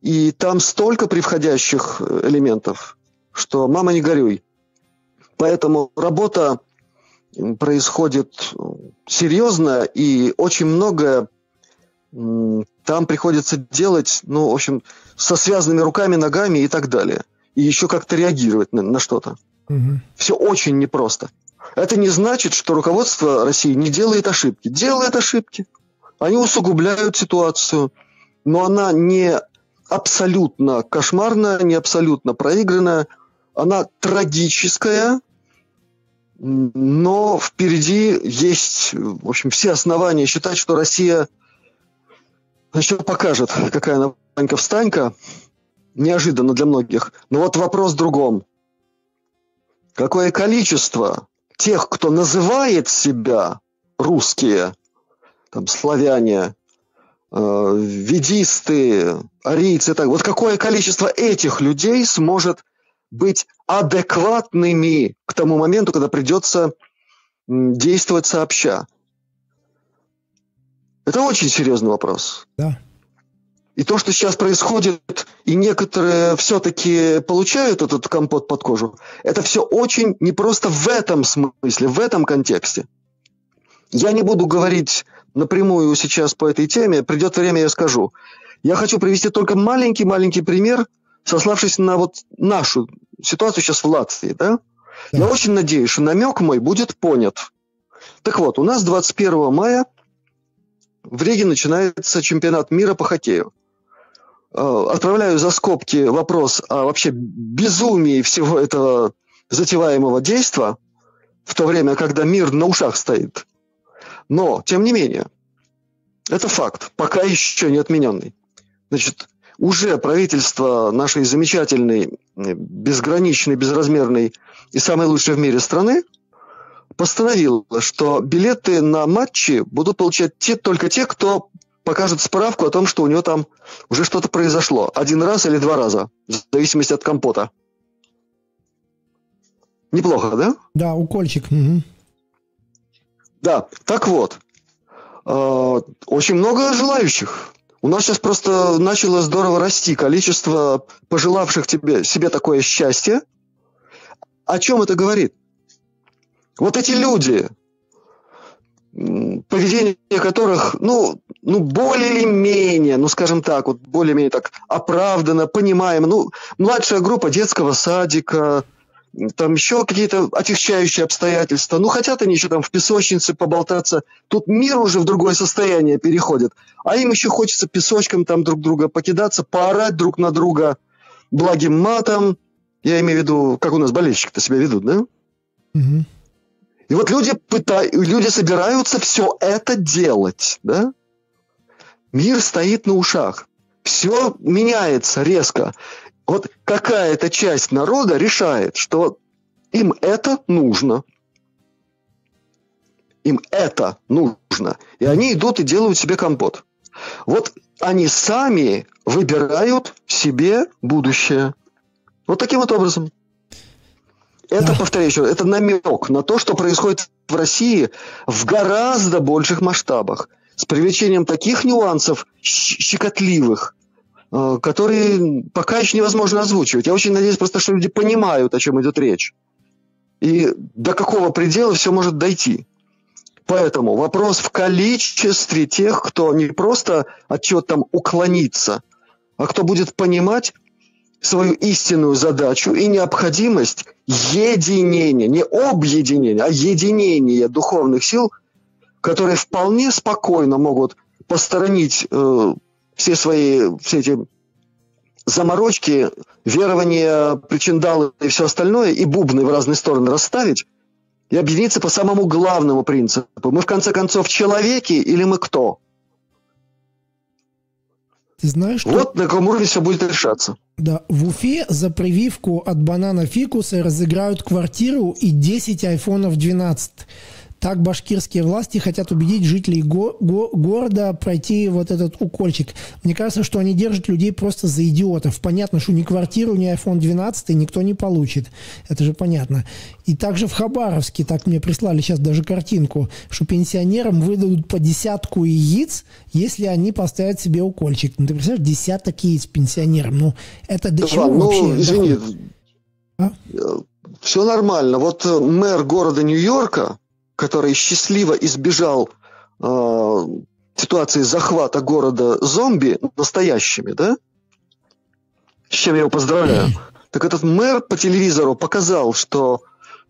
и там столько превходящих элементов, что мама не горюй. Поэтому работа происходит серьезная, и очень многое там приходится делать, ну, в общем, со связанными руками, ногами и так далее. И еще как-то реагировать на, на что-то. Угу. Все очень непросто. Это не значит, что руководство России не делает ошибки. Делает ошибки. Они усугубляют ситуацию, но она не абсолютно кошмарная, не абсолютно проигранная. Она трагическая, но впереди есть, в общем, все основания считать, что Россия еще покажет, какая она Ванька-встанька, неожиданно для многих. Но вот вопрос в другом. какое количество тех, кто называет себя русские, там, славяне, э, ведисты, арийцы, так, вот какое количество этих людей сможет быть адекватными к тому моменту, когда придется действовать сообща. Это очень серьезный вопрос. Да. И то, что сейчас происходит, и некоторые все-таки получают этот компот под кожу, это все очень не просто в этом смысле, в этом контексте. Я не буду говорить напрямую сейчас по этой теме, придет время, я скажу. Я хочу привести только маленький-маленький пример, сославшись на вот нашу ситуацию сейчас в Латвии. Да? Да. Я очень надеюсь, что намек мой будет понят. Так вот, у нас 21 мая в Риге начинается чемпионат мира по хоккею. Э, отправляю за скобки вопрос о вообще безумии всего этого затеваемого действа в то время, когда мир на ушах стоит. Но, тем не менее, это факт, пока еще не отмененный. Значит, уже правительство нашей замечательной, безграничной, безразмерной и самой лучшей в мире страны постановило, что билеты на матчи будут получать те, только те, кто покажет справку о том, что у него там уже что-то произошло. Один раз или два раза, в зависимости от компота. Неплохо, да? Да, укольчик. Угу. Да, так вот. Э, очень много желающих. У нас сейчас просто начало здорово расти количество пожелавших тебе, себе такое счастье. О чем это говорит? Вот эти люди, поведение которых, ну, ну, более-менее, ну, скажем так, вот более-менее так оправданно, понимаемо. Ну, младшая группа детского садика, там еще какие-то отягчающие обстоятельства. Ну, хотят они еще там в песочнице поболтаться. Тут мир уже в другое состояние переходит. А им еще хочется песочком там друг друга покидаться, поорать друг на друга благим матом. Я имею в виду, как у нас болельщики-то себя ведут, да? Угу. И вот люди, пытают, люди собираются все это делать, да? Мир стоит на ушах. Все меняется резко. Вот какая-то часть народа решает, что им это нужно. Им это нужно. И они идут и делают себе компот. Вот они сами выбирают себе будущее. Вот таким вот образом. Это, да. повторяю еще, это намек на то, что происходит в России в гораздо больших масштабах. С привлечением таких нюансов щекотливых, э, которые пока еще невозможно озвучивать. Я очень надеюсь просто, что люди понимают, о чем идет речь. И до какого предела все может дойти. Поэтому вопрос в количестве тех, кто не просто от чего-то там уклонится, а кто будет понимать, свою истинную задачу и необходимость единения, не объединения, а единения духовных сил, которые вполне спокойно могут посторонить э, все свои все эти заморочки, верования, причиндалы и все остальное, и бубны в разные стороны расставить, и объединиться по самому главному принципу. Мы, в конце концов, человеки или мы кто? Ты знаешь, что... Вот на каком уровне все будет решаться. Да, в Уфе за прививку от банана фикуса разыграют квартиру и 10 айфонов 12. Так башкирские власти хотят убедить жителей го- го- города пройти вот этот укольчик. Мне кажется, что они держат людей просто за идиотов. Понятно, что ни квартиру, ни iPhone 12 никто не получит. Это же понятно. И также в Хабаровске, так мне прислали сейчас даже картинку, что пенсионерам выдадут по десятку яиц, если они поставят себе укольчик. Ну, ты представляешь, десяток яиц пенсионерам. Ну, это до да, чего ну, вообще? Извини, а? все нормально. Вот э, мэр города Нью-Йорка, который счастливо избежал э, ситуации захвата города зомби настоящими, да? С чем я его поздравляю. Так этот мэр по телевизору показал, что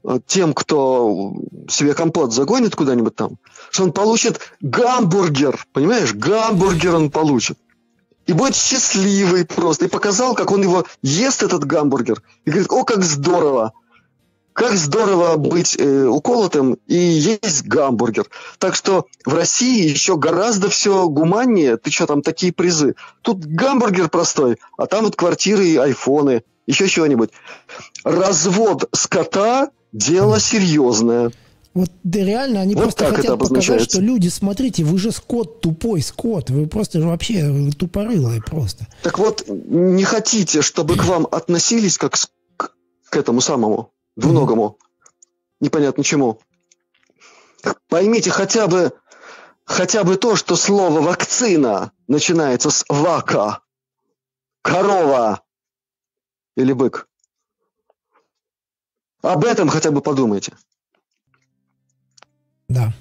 э, тем, кто себе компот загонит куда-нибудь там, что он получит гамбургер, понимаешь? Гамбургер он получит. И будет счастливый просто. И показал, как он его ест, этот гамбургер. И говорит, о, как здорово. Как здорово быть э, уколотым и есть гамбургер. Так что в России еще гораздо все гуманнее. Ты что, там такие призы? Тут гамбургер простой, а там вот квартиры и айфоны. еще чего-нибудь. Развод скота – дело серьезное. Вот да реально, они вот просто хотят показать, что люди, смотрите, вы же скот тупой, скот, вы просто же вообще тупорылые просто. Так вот, не хотите, чтобы к вам относились как к этому самому двуногому, непонятно чему. Поймите хотя бы, хотя бы то, что слово «вакцина» начинается с «вака», «корова» или «бык». Об этом хотя бы подумайте. Да.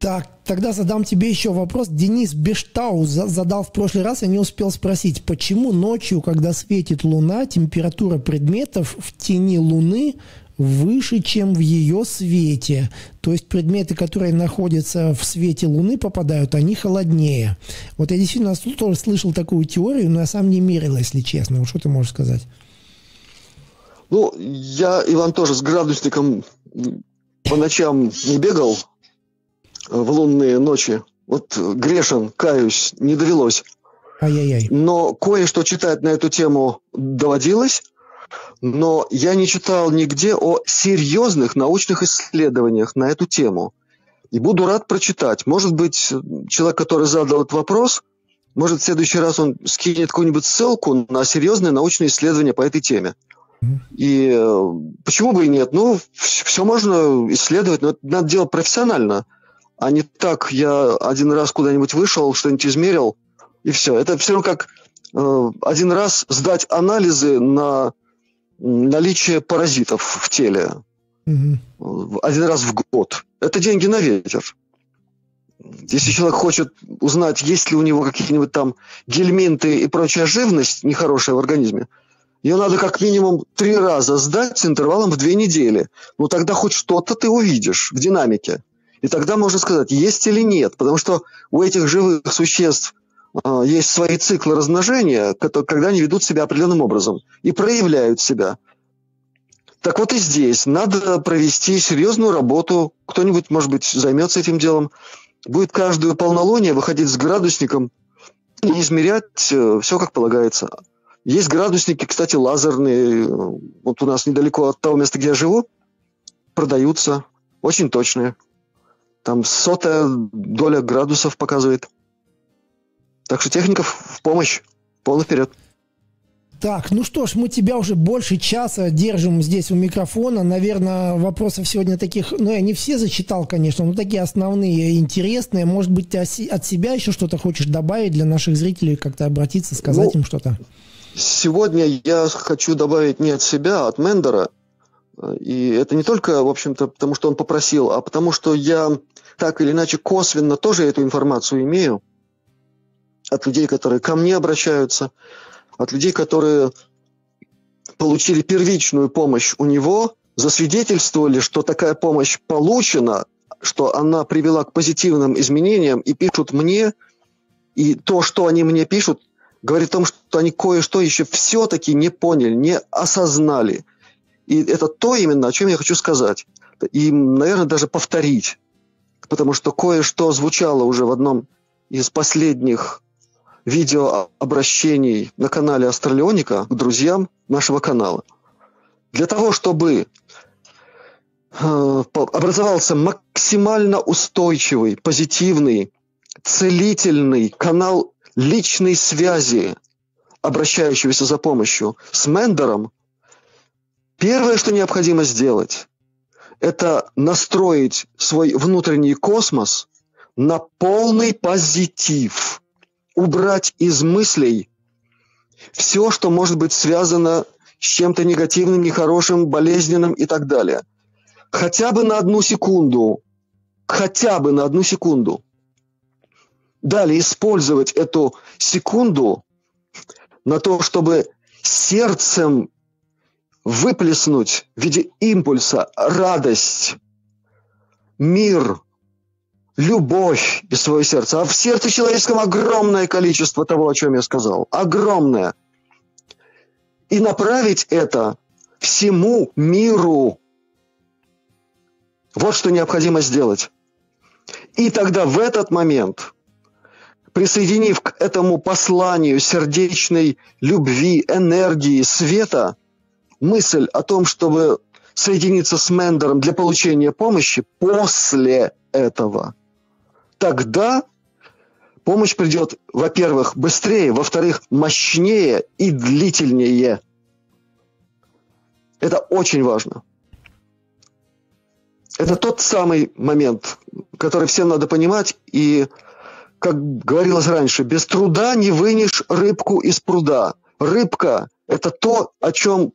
Так, тогда задам тебе еще вопрос. Денис Бештау задал в прошлый раз, я не успел спросить, почему ночью, когда светит луна, температура предметов в тени луны выше, чем в ее свете. То есть предметы, которые находятся в свете Луны, попадают, они холоднее. Вот я действительно тоже слышал такую теорию, но я сам не мерил, если честно. Что ты можешь сказать? Ну, я, Иван, тоже с градусником по ночам не бегал в лунные ночи. Вот грешен, каюсь, не довелось. Ай-яй-яй. Но кое-что читать на эту тему доводилось. Но я не читал нигде о серьезных научных исследованиях на эту тему. И буду рад прочитать. Может быть, человек, который задал этот вопрос, может, в следующий раз он скинет какую-нибудь ссылку на серьезные научные исследования по этой теме. И э, почему бы и нет? Ну, все можно исследовать, но это надо делать профессионально, а не так, я один раз куда-нибудь вышел, что-нибудь измерил, и все. Это все равно как э, один раз сдать анализы на наличие паразитов в теле. Угу. Один раз в год. Это деньги на ветер. Если человек хочет узнать, есть ли у него какие-нибудь там гельминты и прочая живность нехорошая в организме, ее надо как минимум три раза сдать с интервалом в две недели. Ну тогда хоть что-то ты увидишь в динамике. И тогда можно сказать, есть или нет. Потому что у этих живых существ э, есть свои циклы размножения, которые, когда они ведут себя определенным образом и проявляют себя. Так вот и здесь надо провести серьезную работу. Кто-нибудь, может быть, займется этим делом. Будет каждую полнолуние выходить с градусником и измерять э, все как полагается. Есть градусники, кстати, лазерные. Вот у нас недалеко от того места, где я живу, продаются. Очень точные. Там сотая доля градусов показывает. Так что техников в помощь. Полный вперед. Так, ну что ж, мы тебя уже больше часа держим здесь у микрофона. Наверное, вопросов сегодня таких, ну, я не все зачитал, конечно, но такие основные, интересные. Может быть, ты от себя еще что-то хочешь добавить для наших зрителей, как-то обратиться, сказать ну, им что-то? Сегодня я хочу добавить не от себя, а от Мендера. И это не только, в общем-то, потому что он попросил, а потому что я так или иначе косвенно тоже эту информацию имею от людей, которые ко мне обращаются, от людей, которые получили первичную помощь у него, засвидетельствовали, что такая помощь получена, что она привела к позитивным изменениям, и пишут мне, и то, что они мне пишут, говорит о том, что они кое-что еще все-таки не поняли, не осознали. И это то именно, о чем я хочу сказать. И, наверное, даже повторить. Потому что кое-что звучало уже в одном из последних видеообращений на канале Астралионика к друзьям нашего канала. Для того, чтобы э, образовался максимально устойчивый, позитивный, целительный канал личной связи, обращающегося за помощью с мендером, первое, что необходимо сделать, это настроить свой внутренний космос на полный позитив, убрать из мыслей все, что может быть связано с чем-то негативным, нехорошим, болезненным и так далее. Хотя бы на одну секунду, хотя бы на одну секунду – Далее использовать эту секунду на то, чтобы сердцем выплеснуть в виде импульса радость, мир, любовь из своего сердца. А в сердце человеческом огромное количество того, о чем я сказал. Огромное. И направить это всему миру. Вот что необходимо сделать. И тогда в этот момент присоединив к этому посланию сердечной любви, энергии, света, мысль о том, чтобы соединиться с Мендером для получения помощи после этого, тогда помощь придет, во-первых, быстрее, во-вторых, мощнее и длительнее. Это очень важно. Это тот самый момент, который всем надо понимать. И, как говорилось раньше, без труда не вынешь рыбку из пруда. Рыбка – это то, о чем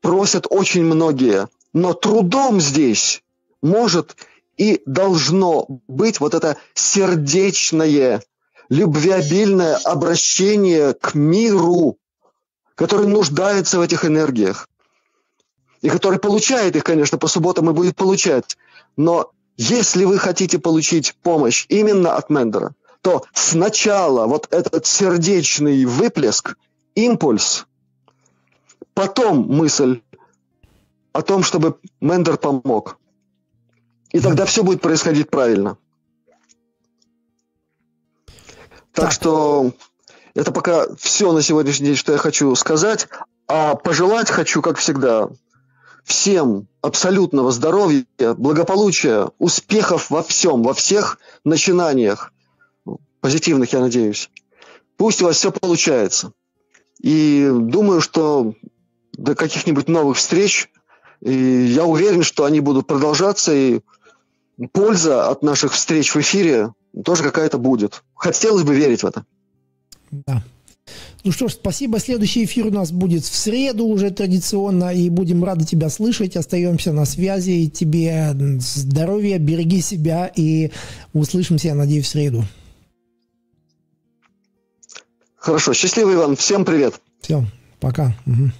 просят очень многие. Но трудом здесь может и должно быть вот это сердечное, любвеобильное обращение к миру, который нуждается в этих энергиях и который получает их, конечно, по субботам и будет получать. Но если вы хотите получить помощь именно от Мендера, то сначала вот этот сердечный выплеск, импульс, потом мысль о том, чтобы Мендер помог. И тогда все будет происходить правильно. Так, так что это пока все на сегодняшний день, что я хочу сказать. А пожелать хочу, как всегда, всем абсолютного здоровья, благополучия, успехов во всем, во всех начинаниях. Позитивных, я надеюсь. Пусть у вас все получается. И думаю, что до каких-нибудь новых встреч, и я уверен, что они будут продолжаться, и польза от наших встреч в эфире тоже какая-то будет. Хотелось бы верить в это. Да. Ну что ж, спасибо. Следующий эфир у нас будет в среду уже традиционно, и будем рады тебя слышать. Остаемся на связи. И тебе здоровья, береги себя, и услышимся, я надеюсь, в среду. Хорошо. Счастливый вам. Всем привет. Все. Пока. Угу.